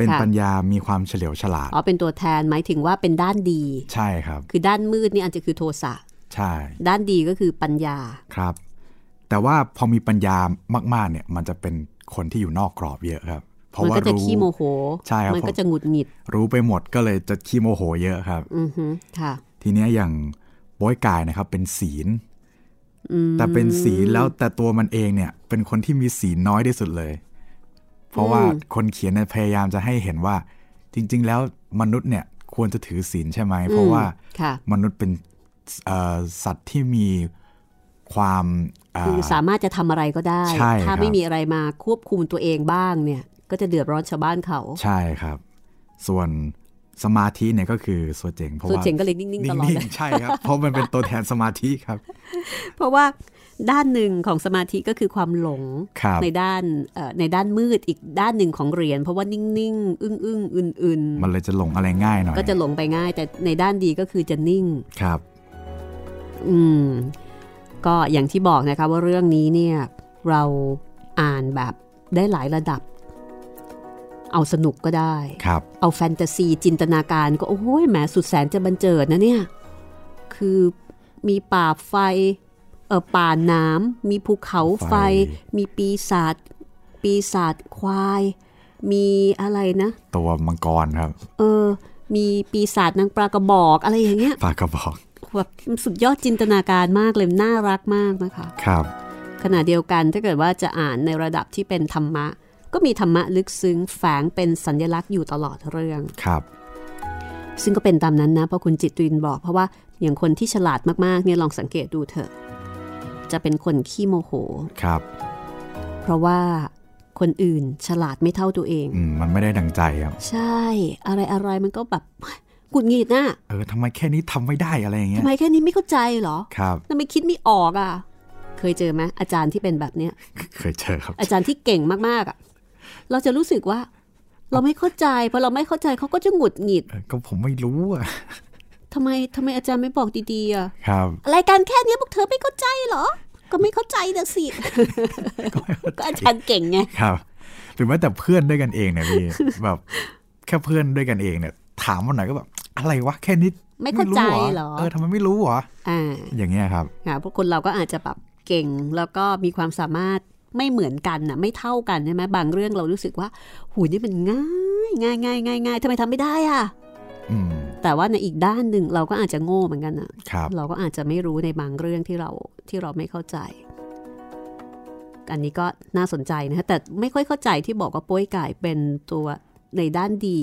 เป็นค่ะปัญญามีความเฉลียวฉลาดอ๋อเป็นตัวแทนหมายถึงว่าเป็นด้านดี ใช่ครับ คือด้านมืดนี่อาจจะคือโทสะใช่ ด้านดีก็คือปัญญาครับ แต่ว่าพอมีปัญญามากๆเนี่ยมันจะเป็นคนที่อยู่นอกกรอบเยอะครับเพราะมันว่าก็จะรู้ขี้โมโหใช่ครับมันก็จะหงุดหงิด รู้ไปหมดก็เลยจะขี้โมโหเยอะครับ อือฮึค่ะ ทีเนี้ยอย่างโป้ยกายนะครับเป็นศีลอืมแต่เป็นศีลแล้วแต่ตัวมันเองเนี่ย เป็นคนที่มีศีลน้อยที่สุดเลย เพราะว่าอืมคนเขียนเนี่ยพยายามจะให้เห็นว่า จริง ๆ แล้วมนุษย์เนี่ยควรจะถือศีลใช่ไหม เพราะว่าค่ะมนุษย์เป็นเอ่อสัตว์ที่มีความเอ่อคือสามารถจะทำอะไรก็ได้ใช่ถ้าครับไม่มีอะไรมาควบคุมตัวเองบ้างเนี่ย ก็จะเดือดร้อนชาวบ้านเขา ใช่ครับ ส่วนสมาธิเนี่ยก็คือโซเจงเพราะส่วนว่าเจ๋งก็เลยนิ่งๆตลอดนิ่เลงยๆใช่ครับ เพราะมันเป็นตัวแทนสมาธิครับ เพราะว่า ด้านหนึ่งของสมาธิก็คือความหลงครับในด้านเอ่อในด้านมืดอีกด้านหนึ่งของเหรียญเพราะว่านิ่งๆ อึ้งอึ้งๆอื่นมันเลยจะหลงอะไรง่ายหน่อยๆก็จะหลงไปง่าย แต่ในด้านดีก็คือจะนิ่งครับ อืม ก็อย่างที่บอกนะคะว่าเรื่องนี้เนี่ย เราอ่านแบบได้หลายระดับ เอาสนุกก็ได้ครับเอาแฟนตาซีจินตนาการก็โอ้โหแหมสุดแสนจะบันเจิดนะเนี่ย คือมีป่าไฟเออ ป่าน้ำมีภูเขาไฟไฟ มีปีศาจปีศาจควาย มีอะไรนะ ตัวมังกรครับ เออ มีปีศาจนางปลากระบอกอะไรอย่างเงี้ยปลากระบอกแบบสุดยอดจินตนาการมากเลยน่ารักมากนะคะ ครับ ขณะเดียวกันถ้าเกิดว่าจะอ่านในระดับที่เป็นธรรมะ ก็มีธรรมะลึกซึ้งแฝงเป็นสัญลักษณ์อยู่ตลอดเรื่องครับซึ่งก็เป็นตามนั้นนะเพราะคุณจิตรินบอกเพราะว่าอย่างคนที่ฉลาดมากๆเนี่ยลองสังเกตดูเถอะ จะเป็นคนขี้โมโห ครับ เพราะว่าคนอื่นฉลาดไม่เท่าตัวเองอืมมันไม่ได้ดังใจครับ ใช่ อะไรอะไรๆมันก็แบบหงุดหงิดน่ะเออทำไมแค่นี้ทำไม่ได้อะไรอย่างเงี้ทำยไมแค่นี้ไม่เข้าใจเหรอ ครับทำไมคิดไม่ออกอะ เคยเจอไหมอาจารย์ที่เป็นแบบเนี้ย เคยเจอครับ อาจารย์ที่เก่งมากๆอะ เราจะรู้สึกว่า เราไม่เข้าใจพอเราไม่เข้าใจเขาก็จะหงุดหงิดเออก็ผมไม่รู้อะ ทำไมทำไมอาจารย์ไม่บอกดีๆอะครับรายการแค่เนี้ยพวกเธอไม่เข้าใจเหรอ ก็ไม่เข้าใจนะสิ ก็อาจารย์เก่งไงครับหรือแม้แต่เพื่อนด้วยกันเองเนี่ยพี่แบบแค่เพื่อนด้วยกันเองเนี่ย ถามวันไหนก็แบบอะไรวะแค่นี้ไม่เข้าใจเหรอเออทำไมไม่รู้เหรออ่าอย่างเงี้ยครับค่ะพวกคนเราก็อาจจะแบบเก่งแล้วก็มีความสามารถไม่เหมือนกันน่ะไม่เท่ากันใช่ไหมบางเรื่องเรารู้สึกว่า หูนี่มันง่าย ง่ายง่ายง่ายง่ายทำไมทำไม่ได้อะ อืม แต่ว่าในอีกด้านหนึ่งเราก็อาจจะโง่เหมือนกันนะครับเราก็อาจจะไม่รู้ในบางเรื่องที่เราที่เราไม่เข้าใจ อันนี้ก็น่าสนใจนะแต่ไม่ค่อยเข้าใจที่บอกว่าโป้ยไก่เป็นตัวในด้านดี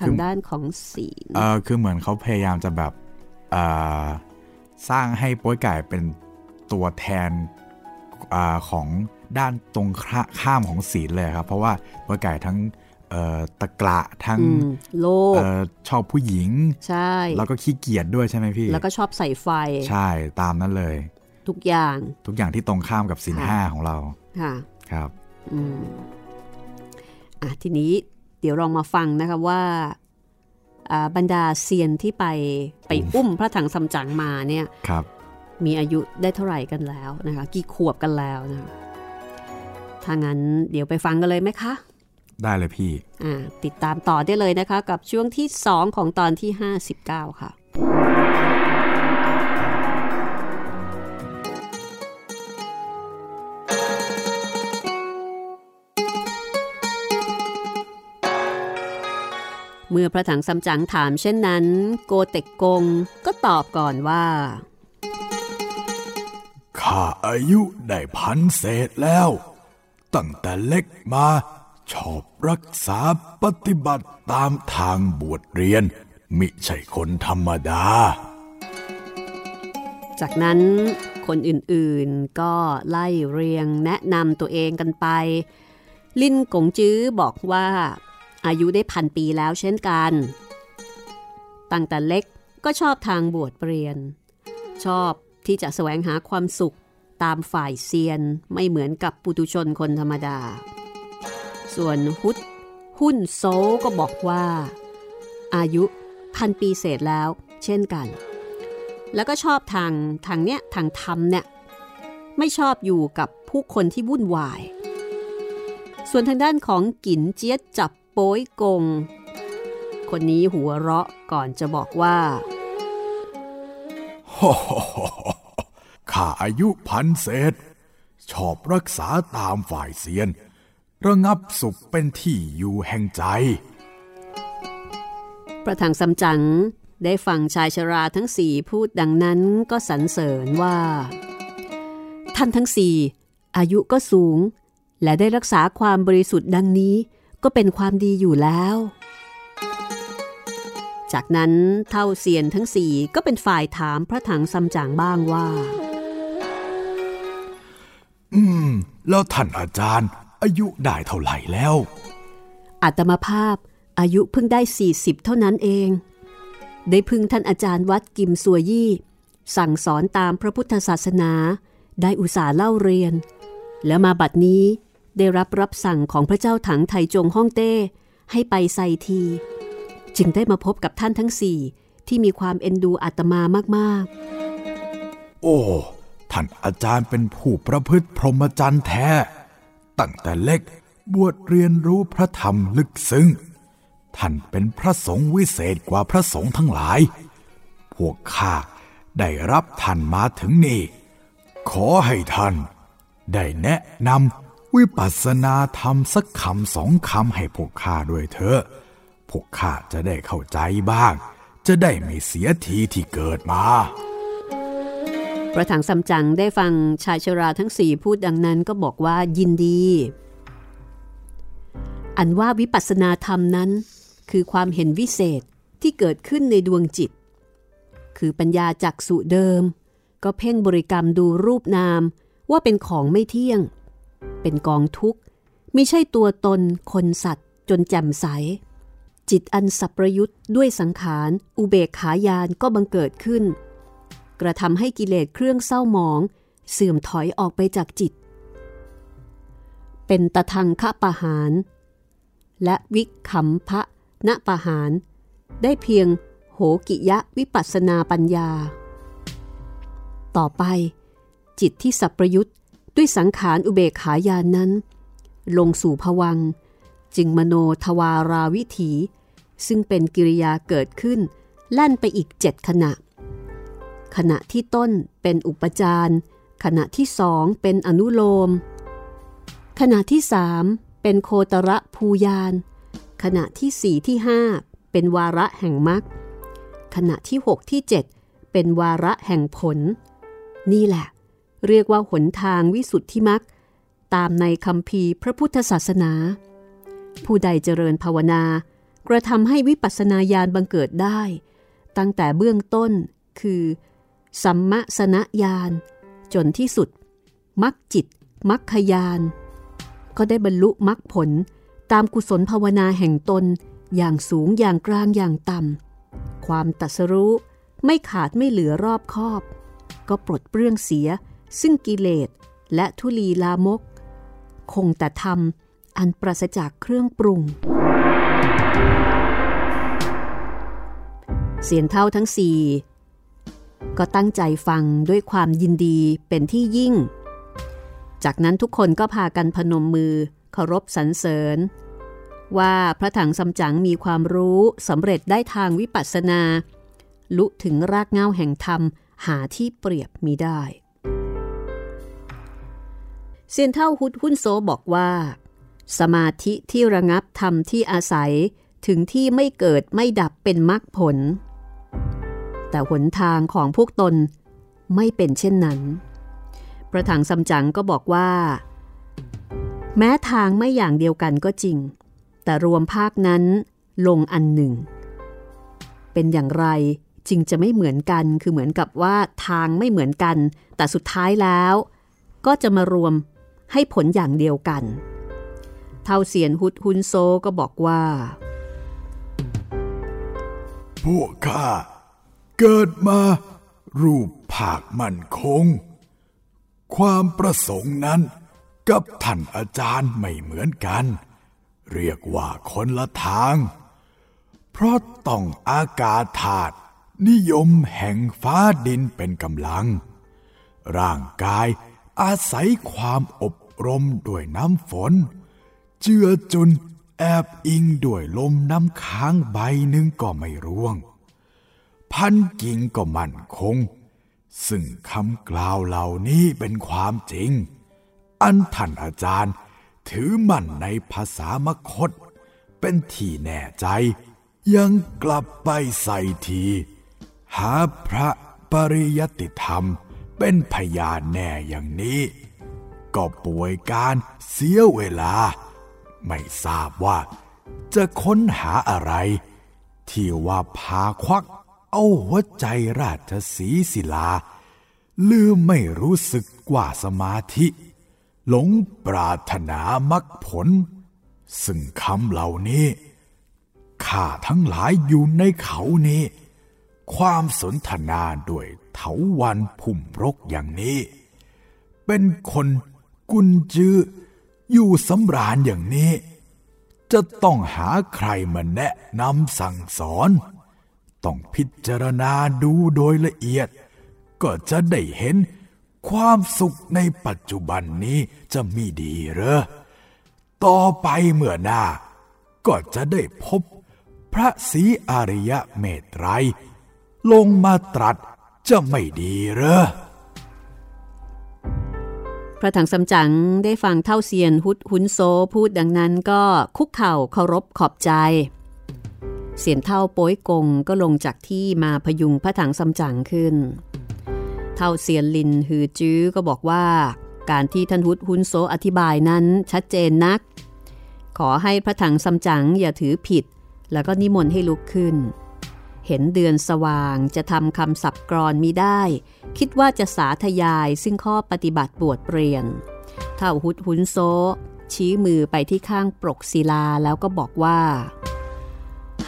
ทางด้านของศีลเออคือเหมือนเขาพยายามจะแบบอ่าสร้างให้โป้ยไก่เป็นตัวแทนอาของด้านตรงข้าข้ามของศีลเลยครับ เพราะว่าโป้ยไก่ทั้งเอ่อ ตะกละทั้งอืมโลภเอ่อชอบผู้หญิง ใช่ แล้วก็ขี้เกียจด้วยใช่ไหมพี่ แล้วก็ชอบใส่ไฟ ใช่ตามนั้นเลย ทุกอย่าง ทุกอย่างที่ตรงข้ามกับศีลค่ะห้าของเรา ค่ะ ครับอืมอะทีนี้เดี๋ยวลองมาฟังนะคะว่าอ่าบรรดาเซียนที่ไปไปอุ้มพระถังซัมจั๋งมาเนี่ยครับ มีอายุได้เท่าไหร่กันแล้วนะคะ กี่ขวบกันแล้วนะคะถ้างั้นเดี๋ยวไปฟังกันเลยไหมคะ ได้เลยพี่อ่าติดตามต่อได้เลยนะคะ กับช่วงที่ 2 ของตอนที่ 59 ค่ะเมื่อพระถังซัมจั๋งถามเช่นนั้น โกเต็กกงก็ตอบก่อนว่า ข้าอายุได้พันเศษแล้ว ตั้งแต่เล็กมา ชอบรักษาปฏิบัติตามทางบวชเรียน มิใช่คนธรรมดา จากนั้นคนอื่นๆก็ไล่เรียงแนะนำตัวเองกันไป ลินกงจื้อบอกว่า อายุได้พันปีแล้วเช่นกัน ตั้งแต่เล็กก็ชอบทางบวชเรียน ชอบที่จะแสวงหาความสุขตามฝ่ายเซียนไม่เหมือนกับปุตุชนคนธรรมดา ส่วนฮุดหุ่นโซก็บอกว่า อายุพันปีเศษแล้ว เช่นกัน แล้วก็ชอบทางทางเนี้ยทางธรรมเนี่ยไม่ชอบอยู่กับผู้คนที่วุ่นวาย ส่วนทางด้านของกินเจี๊ยดจับโป้ยกง คนนี้หัวเราะก่อนจะบอกว่าข้าอายุพันเศษ ชอบรักษาตามฝ่ายเซียน ระงับสุขเป็นที่อยู่แห่งใจ ประถังซัมจั๋งได้ฟังชายชราทั้งสี่พูดดังนั้นก็สรรเสริญว่า ท่านทั้งสี่อายุก็สูง และได้รักษาความบริสุทธิ์ดังนี้ก็เป็นความดีอยู่แล้ว จากนั้นเท่าเซียนทั้งสี่ก็เป็นฝ่ายถามพระถังซัมจั๋งบ้างว่า อืม แล้วท่านอาจารย์ อายุได้เท่าไหร่แล้วอาตมาภาพอายุเพิ่งได้ 40 เท่านั้นเอง ได้พึ่งท่านอาจารย์วัดกิมสัวยี่ สั่งสอนตามพระพุทธศาสนา ได้อุตส่าห์เล่าเรียน แล้วมาบัดนี้ได้รับรับสั่งของพระเจ้าถังไทจงฮ่องเต้ ให้ไปไซที จึงได้มาพบกับท่านทั้งสี่ที่มีความเอ็นดูอาตมามากโอ้ ท่านอาจารย์เป็นผู้ประพฤติพรหมจรรย์แท้ ตั้งแต่เล็กบวชเรียนรู้พระธรรมลึกซึ้ง ท่านเป็นพระสงฆ์วิเศษกว่าพระสงฆ์ทั้งหลาย พวกข้าได้รับท่านมาถึงนี่ ขอให้ท่านได้แนะนำวิปัสสนาธรรมสักคำสองคำให้พวกข้าด้วยเถอะ พวกข้าจะได้เข้าใจบ้าง จะได้ไม่เสียทีที่เกิดมา พระถังซัมจั๋งได้ฟังชายชราทั้งสี่พูดดังนั้นก็บอกว่ายินดี อันว่าวิปัสสนาธรรมนั้น คือความเห็นวิเศษที่เกิดขึ้นในดวงจิต คือปัญญาจักสุเดิม ก็เพ่งบริกรรมดูรูปนามว่าเป็นของไม่เที่ยง เป็นกองทุกข์ไม่ใช่ตัวตนคนสัตว์ จนแจ่มใส จิตอันสับประยุทธ์ด้วยสังขาร อุเบกขายานก็บังเกิดขึ้น กระทำให้กิเลสเครื่องเศร้าหมอง เสื่อมถอยออกไปจากจิต เป็นตะทังคะปะหาร และวิคัมพะณปะหาร ได้เพียงโหกิยะวิปัสนาปัญญา ต่อไป จิตที่สับประยุทธ์ด้วยสังขารอุเบกขายานนั้น ลงสู่ผวัง จึงมโนทวาราวิถี ซึ่งเป็นกิริยาเกิดขึ้น แล่นไปอีกเจ็ดขณะ ขณะที่ต้นเป็นอุปจารขณะที่สองเป็นอนุโลม ขณะที่สามเป็นโคตระภูยาน ขณะที่สี่ที่ห้าเป็นวาระแห่งมรรคขณะที่หกที่เจ็ดเป็นวาระแห่งผล นี่แหละ เรียกว่าหนทางวิสุทธิมรรคตามในคำพีพระพุทธศาสนา ผู้ใดเจริญภาวนากระทำให้วิปัสสนาญาณบังเกิดได้ ตั้งแต่เบื้องต้นคือ สัมมสนญาณจนที่สุดมักจิตมักขยาน ก็ได้บรรลุมรรคผลตามกุศลภาวนาแห่งตนอย่างสูงอย่างกลางอย่างต่ำความตัสรู้ไม่ขาดไม่เหลือรอบคอบ ก็ปลดเปลื้องเสีย ซึ่งกิเลสและทุลีลามก คงแต่ทำอันปราศจากเครื่องปรุง เสียนเท่าทั้งสี่ ก็ตั้งใจฟังด้วยความยินดีเป็นที่ยิ่ง จากนั้นทุกคนก็พากันพนมมือเคารพสรรเสริญ ว่าพระถังสำจั๋งมีความรู้สำเร็จได้ทางวิปัสสนา ลุถึงรากเง้าแห่งธรรมหาที่เปรียบมีได้เซียนเท่าฮุดหุ้นโซบอกว่า สมาธิที่ระงับธรรมที่อาศัยถึงที่ไม่เกิดไม่ดับเป็นมรรคผล แต่หนทางของพวกตนไม่เป็นเช่นนั้น พระถังสำจั๋งก็บอกว่า แม้ทางไม่อย่างเดียวกันก็จริง แต่รวมภาคนั้นลงอันหนึ่ง เป็นอย่างไรจึงจะไม่เหมือนกันคือเหมือนกับว่าทางไม่เหมือนกัน แต่สุดท้ายแล้ว ก็จะมารวมให้ผลอย่างเดียวกัน เท่าเสียนฮุดฮุนโซก็บอกว่า พวกข้า เกิดมา รูปภาคมั่นคง ความประสงค์นั้นกับท่านอาจารย์ไม่เหมือนกัน เรียกว่าคนละทาง เพราะต้องอากาศธาตุนิยมแห่งฟ้าดินเป็นกำลัง ร่างกายอาศัยความอบรมด้วยน้ำฝน เจือจุนแอบอิงด้วยลมน้ำค้างใบหนึ่งก็ไม่ร่วง พันกิ่งก็มั่นคง ซึ่งคำกล่าวเหล่านี้เป็นความจริง อันท่านอาจารย์ถือมั่นในภาษามคต เป็นที่แน่ใจ ยังกลับไปใส่ที หาพระปริยติธรรมเป็นพยานแน่อย่างนี้ ก็ป่วยการเสียเวลา ไม่ทราบว่าจะค้นหาอะไร ที่ว่าพาควัก เอาหัวใจราชสีศิลา ลืมไม่รู้สึกกว่าสมาธิ หลงปรารถนามรรคผล ซึ่งคำเหล่านี้ข้าทั้งหลายอยู่ในเขานี้ ความสนทนาด้วยเถาวันพุ่มรกอย่างนี้ เป็นคนกุญจืออยู่สำราญอย่างนี้ จะต้องหาใครมาแนะนำสั่งสอน ต้องพิจารณาดูโดยละเอียด ก็จะได้เห็นความสุขในปัจจุบันนี้จะมีดีเหรอ ต่อไปเมื่อหน้า ก็จะได้พบพระศรีอริยเมตไตรลงมาตรัสจะไม่ดีเหรอ พระถังสำจั๋งได้ฟังเท่าเซียนฮุดหุนโซพูดดังนั้นก็คุกเข่าเคารพขอบใจ เสียนเท่าโป้ยกงก็ลงจากที่มาพยุงพระถังสำจั๋งขึ้น เท่าเซียนลินฮือจื้อก็บอกว่า การที่ท่านฮุดหุนโซอธิบายนั้นชัดเจนนัก ขอให้พระถังสำจั๋งอย่าถือผิด แล้วก็นิมนต์ให้ลุกขึ้น เห็นเดือนสว่างจะทำคำศัพท์กรอนมิได้ คิดว่าจะสาธยายซึ่งข้อปฏิบัติบวชเปลี่ยน เท่าหุดหุนโซชี้มือไปที่ข้างปรกศิลาแล้วก็บอกว่า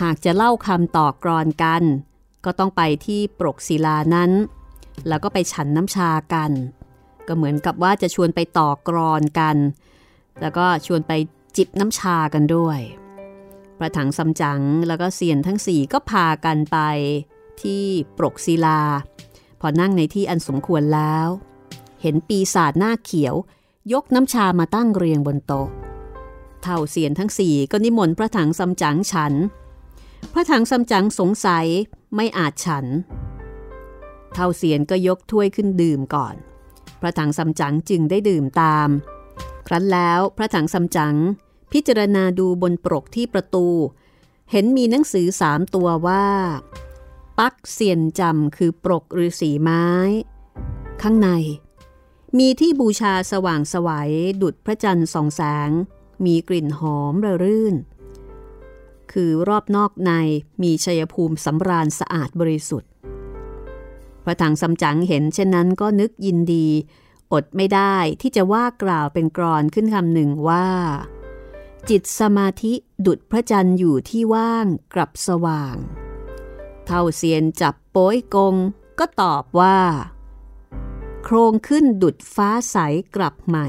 หากจะเล่าคำต่อกรอนกัน ก็ต้องไปที่ปรกศิลานั้น แล้วก็ไปฉันน้ำชากัน ก็เหมือนกับว่าจะชวนไปต่อกรอนกัน แล้วก็ชวนไปจิบน้ำชากันด้วยพระถังซัมจั๋งแล้วก็เซียนทั้งสี่ก็พากันไปที่ปรกศิลา พอนั่งในที่อันสมควรแล้ว เห็นปีศาจหน้าเขียว ยกน้ำชามาตั้งเรียงบนโต๊ะเท่าเซียนทั้งสี่ก็นิมนต์พระถังซัมจั๋งฉัน พระถังซัมจั๋งสงสัยไม่อาจฉัน เท่าเซียนก็ยกถ้วยขึ้นดื่มก่อน พระถังซัมจั๋งจึงได้ดื่มตาม ครั้นแล้วพระถังซัมจั๋งพิจารณาดูบนปรกที่ประตู เห็นมีหนังสือสามตัวว่า ปักเซียนจำคือปรกฤาษีไม้ ข้างใน มีที่บูชาสว่างสวัยดุดพระจันทร์ส่องแสง มีกลิ่นหอมระรื่น คือรอบนอกในมีชัยภูมิสำราญสะอาดบริสุทธิ์ พระถังซัมจั๋งเห็นเช่นนั้นก็นึกยินดี อดไม่ได้ที่จะว่ากล่าวเป็นกรอนขึ้นคำหนึ่งว่า จิตสมาธิดุดพระจันทร์อยู่ที่ว่างกลับสว่าง เท่าเซียนจับโป้ยกงก็ตอบว่า โครงขึ้นดุดฟ้าใสกลับใหม่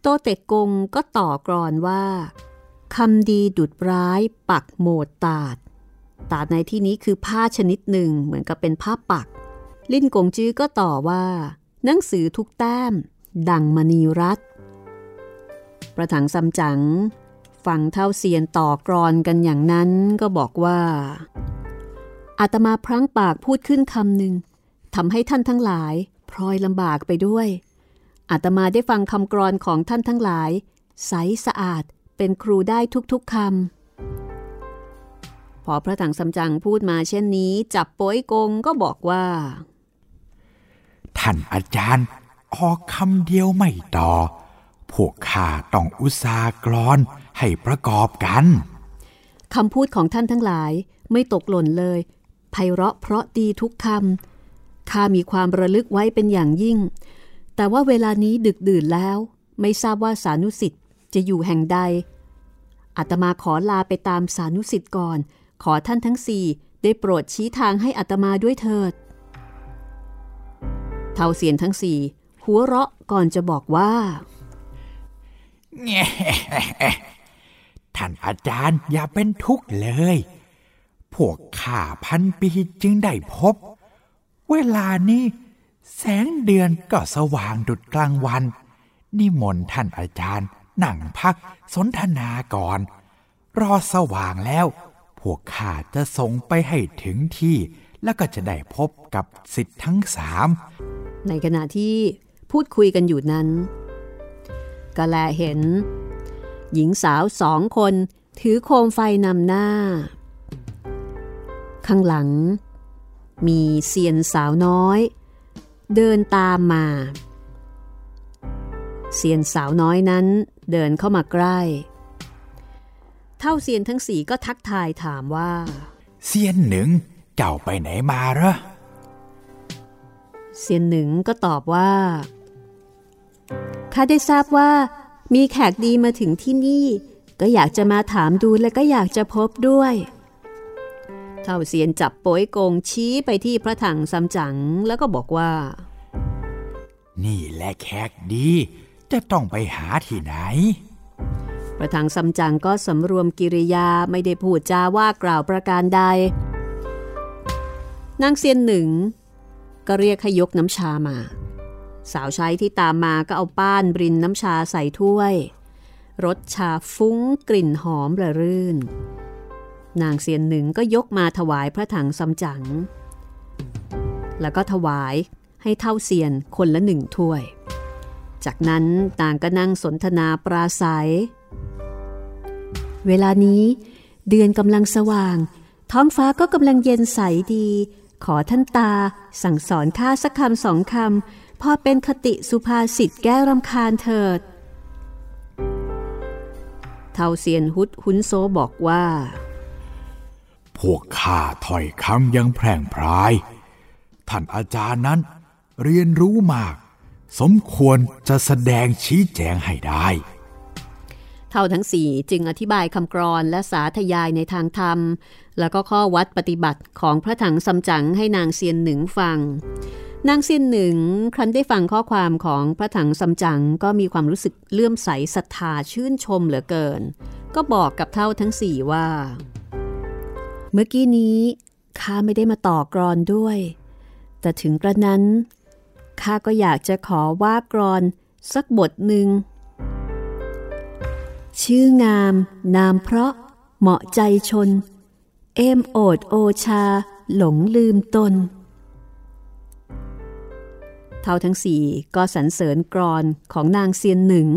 โตเตกงก็ต่อกรอนว่า คำดีดุดร้าย ปักโหมดตาด ตาดในที่นี้คือผ้าชนิดหนึ่งเหมือนกับเป็นผ้าปัก ลิ้นกงจื้อก็ต่อว่า หนังสือทุกแต้ม ดังมณีรัตประถังซัมจังฟังเท่าเซียนต่อกรอนกันอย่างนั้นก็บอกว่าอาตมาพลั้งปากพูดขึ้นคำหนึ่งทำให้ท่านทั้งหลาย พลอยลำบากไปด้วยอาตมาได้ฟังคำกรอนของท่านทั้งหลาย ใสสะอาด เป็นครูได้ทุกๆคำพอพระถังซัมจั๋งพูดมาเช่นนี้ จับโป้ยกงก็บอกว่า ท่านอาจารย์ออกคำเดียวไม่ต่อ พวกข้าต้องอุตสาห์กรอนให้ประกอบกันคำพูดของท่านทั้งหลายไม่ตกหล่นเลยไพเราะเพราะดีทุกคำข้ามีความระลึกไว้เป็นอย่างยิ่ง แต่ว่าเวลานี้ดึกดื่นแล้ว ไม่ทราบว่าสานุสิทธิ์ จะอยู่แห่งใดอาตมาขอลาไปตามสานุสิทธิ์ก่อน ขอท่านทั้งสี่ได้โปรดชี้ทางให้อาตมาด้วยเถิด เท่าเสียนทั้งสี่หัวเราะก่อนจะบอกว่าท่านอาจารย์อย่าเป็นทุกข์เลย พวกข้าพันปีจึงได้พบ เวลานี้แสงเดือนก็สว่างดุดกลางวัน นิมนต์ท่านอาจารย์ นั่งพักสนทนาก่อน รอสว่างแล้ว พวกข้าจะส่งไปให้ถึงที่ แล้วก็จะได้พบกับสิทธิ์ทั้งสามในขณะที่พูดคุยกันอยู่นั้นก็แลเห็น หญิงสาวสองคนถือโคมไฟนำหน้า ข้างหลัง มีเซียนสาวน้อย เดินตามมา เซียนสาวน้อยนั้นเดินเข้ามาใกล้ เท่าเซียนทั้งสี่ก็ทักทายถามว่า เซียนหนึ่งเจ้าไปไหนมาเหรอเซียนหนึ่งก็ตอบว่าข้าได้ทราบว่า มีแขกดีมาถึงที่นี่ ก็อยากจะมาถามดูและก็อยากจะพบด้วยเท่าเซียนจับโป้ยโกงชี้ไปที่พระถังซัมจั๋งแล้วก็บอกว่า นี่แหละแขกดี จะต้องไปหาที่ไหนพระถังซัมจั๋งก็สำรวมกิริยาไม่ได้พูดจาว่ากล่าวประการใด นางเซียนหนึ่ง ก็เรียกให้ยกน้ำชามา สาวใช้ที่ตามมาก็เอาป้านบรินน้ำชาใส่ถ้วย รสชาฟุ้งกลิ่นหอมระรื่น นางเซียนหนึ่งก็ยกมาถวายพระถังซัมจั๋งแล้วก็ถวายให้เท่าเซียนคนละหนึ่งถ้วย จากนั้นต่างก็นั่งสนทนาปราศัย เวลานี้เดือนกำลังสว่าง ท้องฟ้าก็กำลังเย็นใสดี ขอท่านตา สั่งสอนข้าสักคำสองคำพอเป็นคติสุภาษิตแก้รำคาญเถิด เท่าเซียนฮุดหุนโซบอกว่า พวกข้าถอยคำยังแพร่งพราย ท่านอาจารย์นั้นเรียนรู้มาก สมควรจะแสดงชี้แจงให้ได้ เท่าทั้งสี่จึงอธิบายคำกรอนและสาธยายในทางธรรม แล้วก็ข้อวัดปฏิบัติของพระถังซัมจั๋งให้นางเซียนหนึ่งฟัง นางเซียนหนึ่งครั้นได้ฟังข้อความของพระถังซัมจั๋งก็มีความรู้สึกเลื่อมใสศรัทธาชื่นชมเหลือเกิน ก็บอกกับเท่าทั้งสี่ว่า เมื่อกี้นี้ข้าไม่ได้มาต่อกรอนด้วย แต่ถึงกระนั้น ข้าก็อยากจะขอว่ากรอนสักบทหนึ่ง ชื่องาม นามเพราะ เหมาะใจชน เอมโอดโอชา หลงลืมตน เท่าทั้งสี่ก็สรรเสริญกรอนของนางเซียนหนึ่ง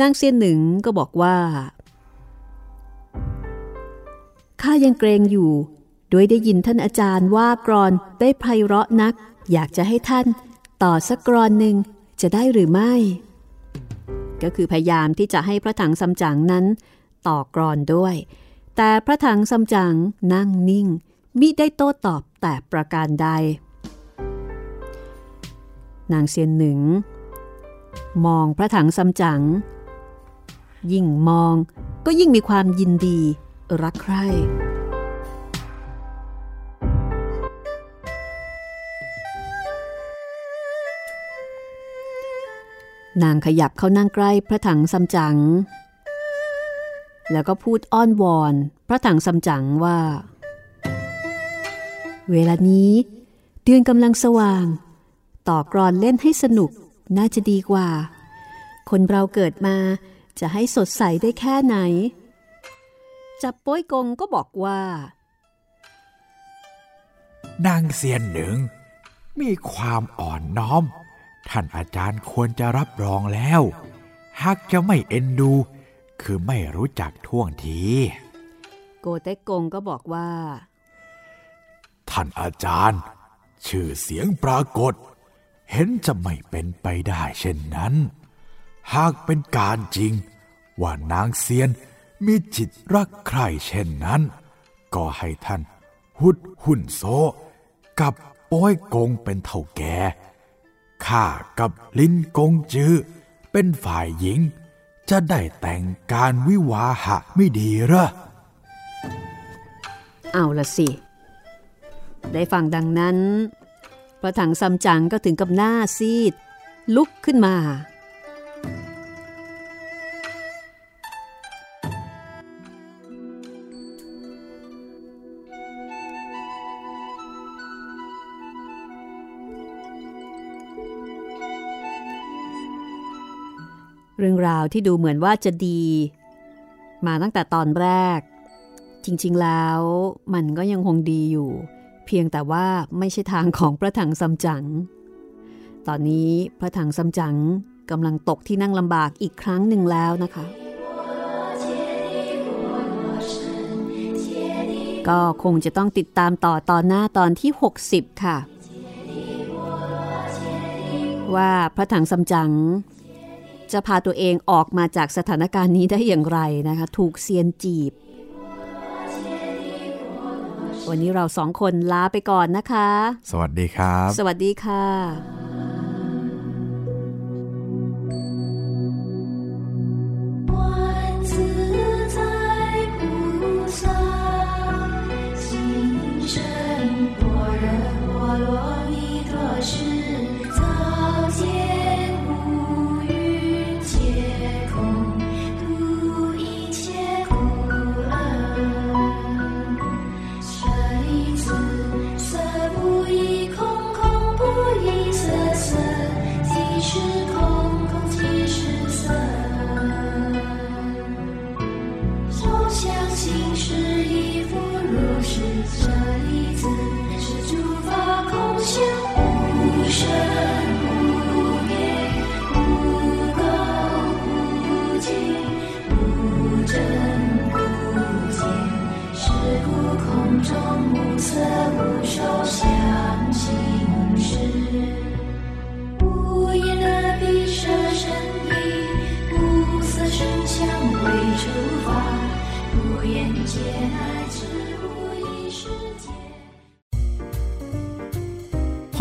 นางเซียนหนึ่งก็บอกว่าข้ายังเกรงอยู่ โดยได้ยินท่านอาจารย์ว่ากรอนได้ไพเราะนัก อยากจะให้ท่านต่อสักกรอนหนึ่งจะได้หรือไม่ ก็คือพยายามที่จะให้พระถังซัมจั๋งนั้น ต่อกรอนด้วย แต่พระถังซัมจั๋งนั่งนิ่งมิได้โต้ตอบแต่ประการใด นางเซียนหนึ่ง มองพระถังซัมจั๋งยิ่งมองก็ยิ่งมีความยินดีรักใคร่ นางขยับเข้านั่งใกล้พระถังซัมจั๋ง แล้วก็พูดอ้อนวอน พระถังซัมจั๋งว่า เวลานี้ เดือนกำลังสว่าง ต่อกรอนเล่นให้สนุกน่าจะดีกว่า คนเราเกิดมาจะให้สดใสได้แค่ไหน จับป้อยกงก็บอกว่า นางเซียนหนึ่งมีความอ่อนน้อม ท่านอาจารย์ควรจะรับรองแล้ว หากจะไม่เอ็นดู คือไม่รู้จักท่วงที โกเต็กกงก็บอกว่า ท่านอาจารย์ ชื่อเสียงปรากฏ เห็นจะไม่เป็นไปได้เช่นนั้น หากเป็นการจริง ว่านางเซียนมีจิตรักใคร่เช่นนั้น ก็ให้ท่าน หุดหุ่นโซ กับโป้ยกงเป็นเท่าแก่ ข้ากับลินกงจื้อเป็นฝ่ายหญิง จะได้แต่งการวิวาหะไม่ดีหรอ เอาละสิ ได้ฟังดังนั้น พระถังซัมจั๋งก็ถึงกับหน้าซีด ลุกขึ้นมา เรื่องราวที่ดูเหมือนว่าจะดี มาตั้งแต่ตอนแรก จริงๆแล้วมันก็ยังคงดีอยู่ เพียงแต่ว่าไม่ใช่ทางของพระถังซัมจั๋งตอนนี้พระถังซัมจั๋งกำลังตกที่นั่งลำบากอีกครั้งหนึ่งแล้วนะคะ ก็คงจะต้องติดตามต่อตอนหน้าตอนที่ 60 ค่ะ ว่าพระถังซัมจั๋ง จะพาตัวเองออกมาจากสถานการณ์นี้ได้อย่างไรนะคะ ถูกเซียนจีบ วันนี้เราสองคนลาไปก่อนนะคะ สวัสดีครับ สวัสดีค่ะ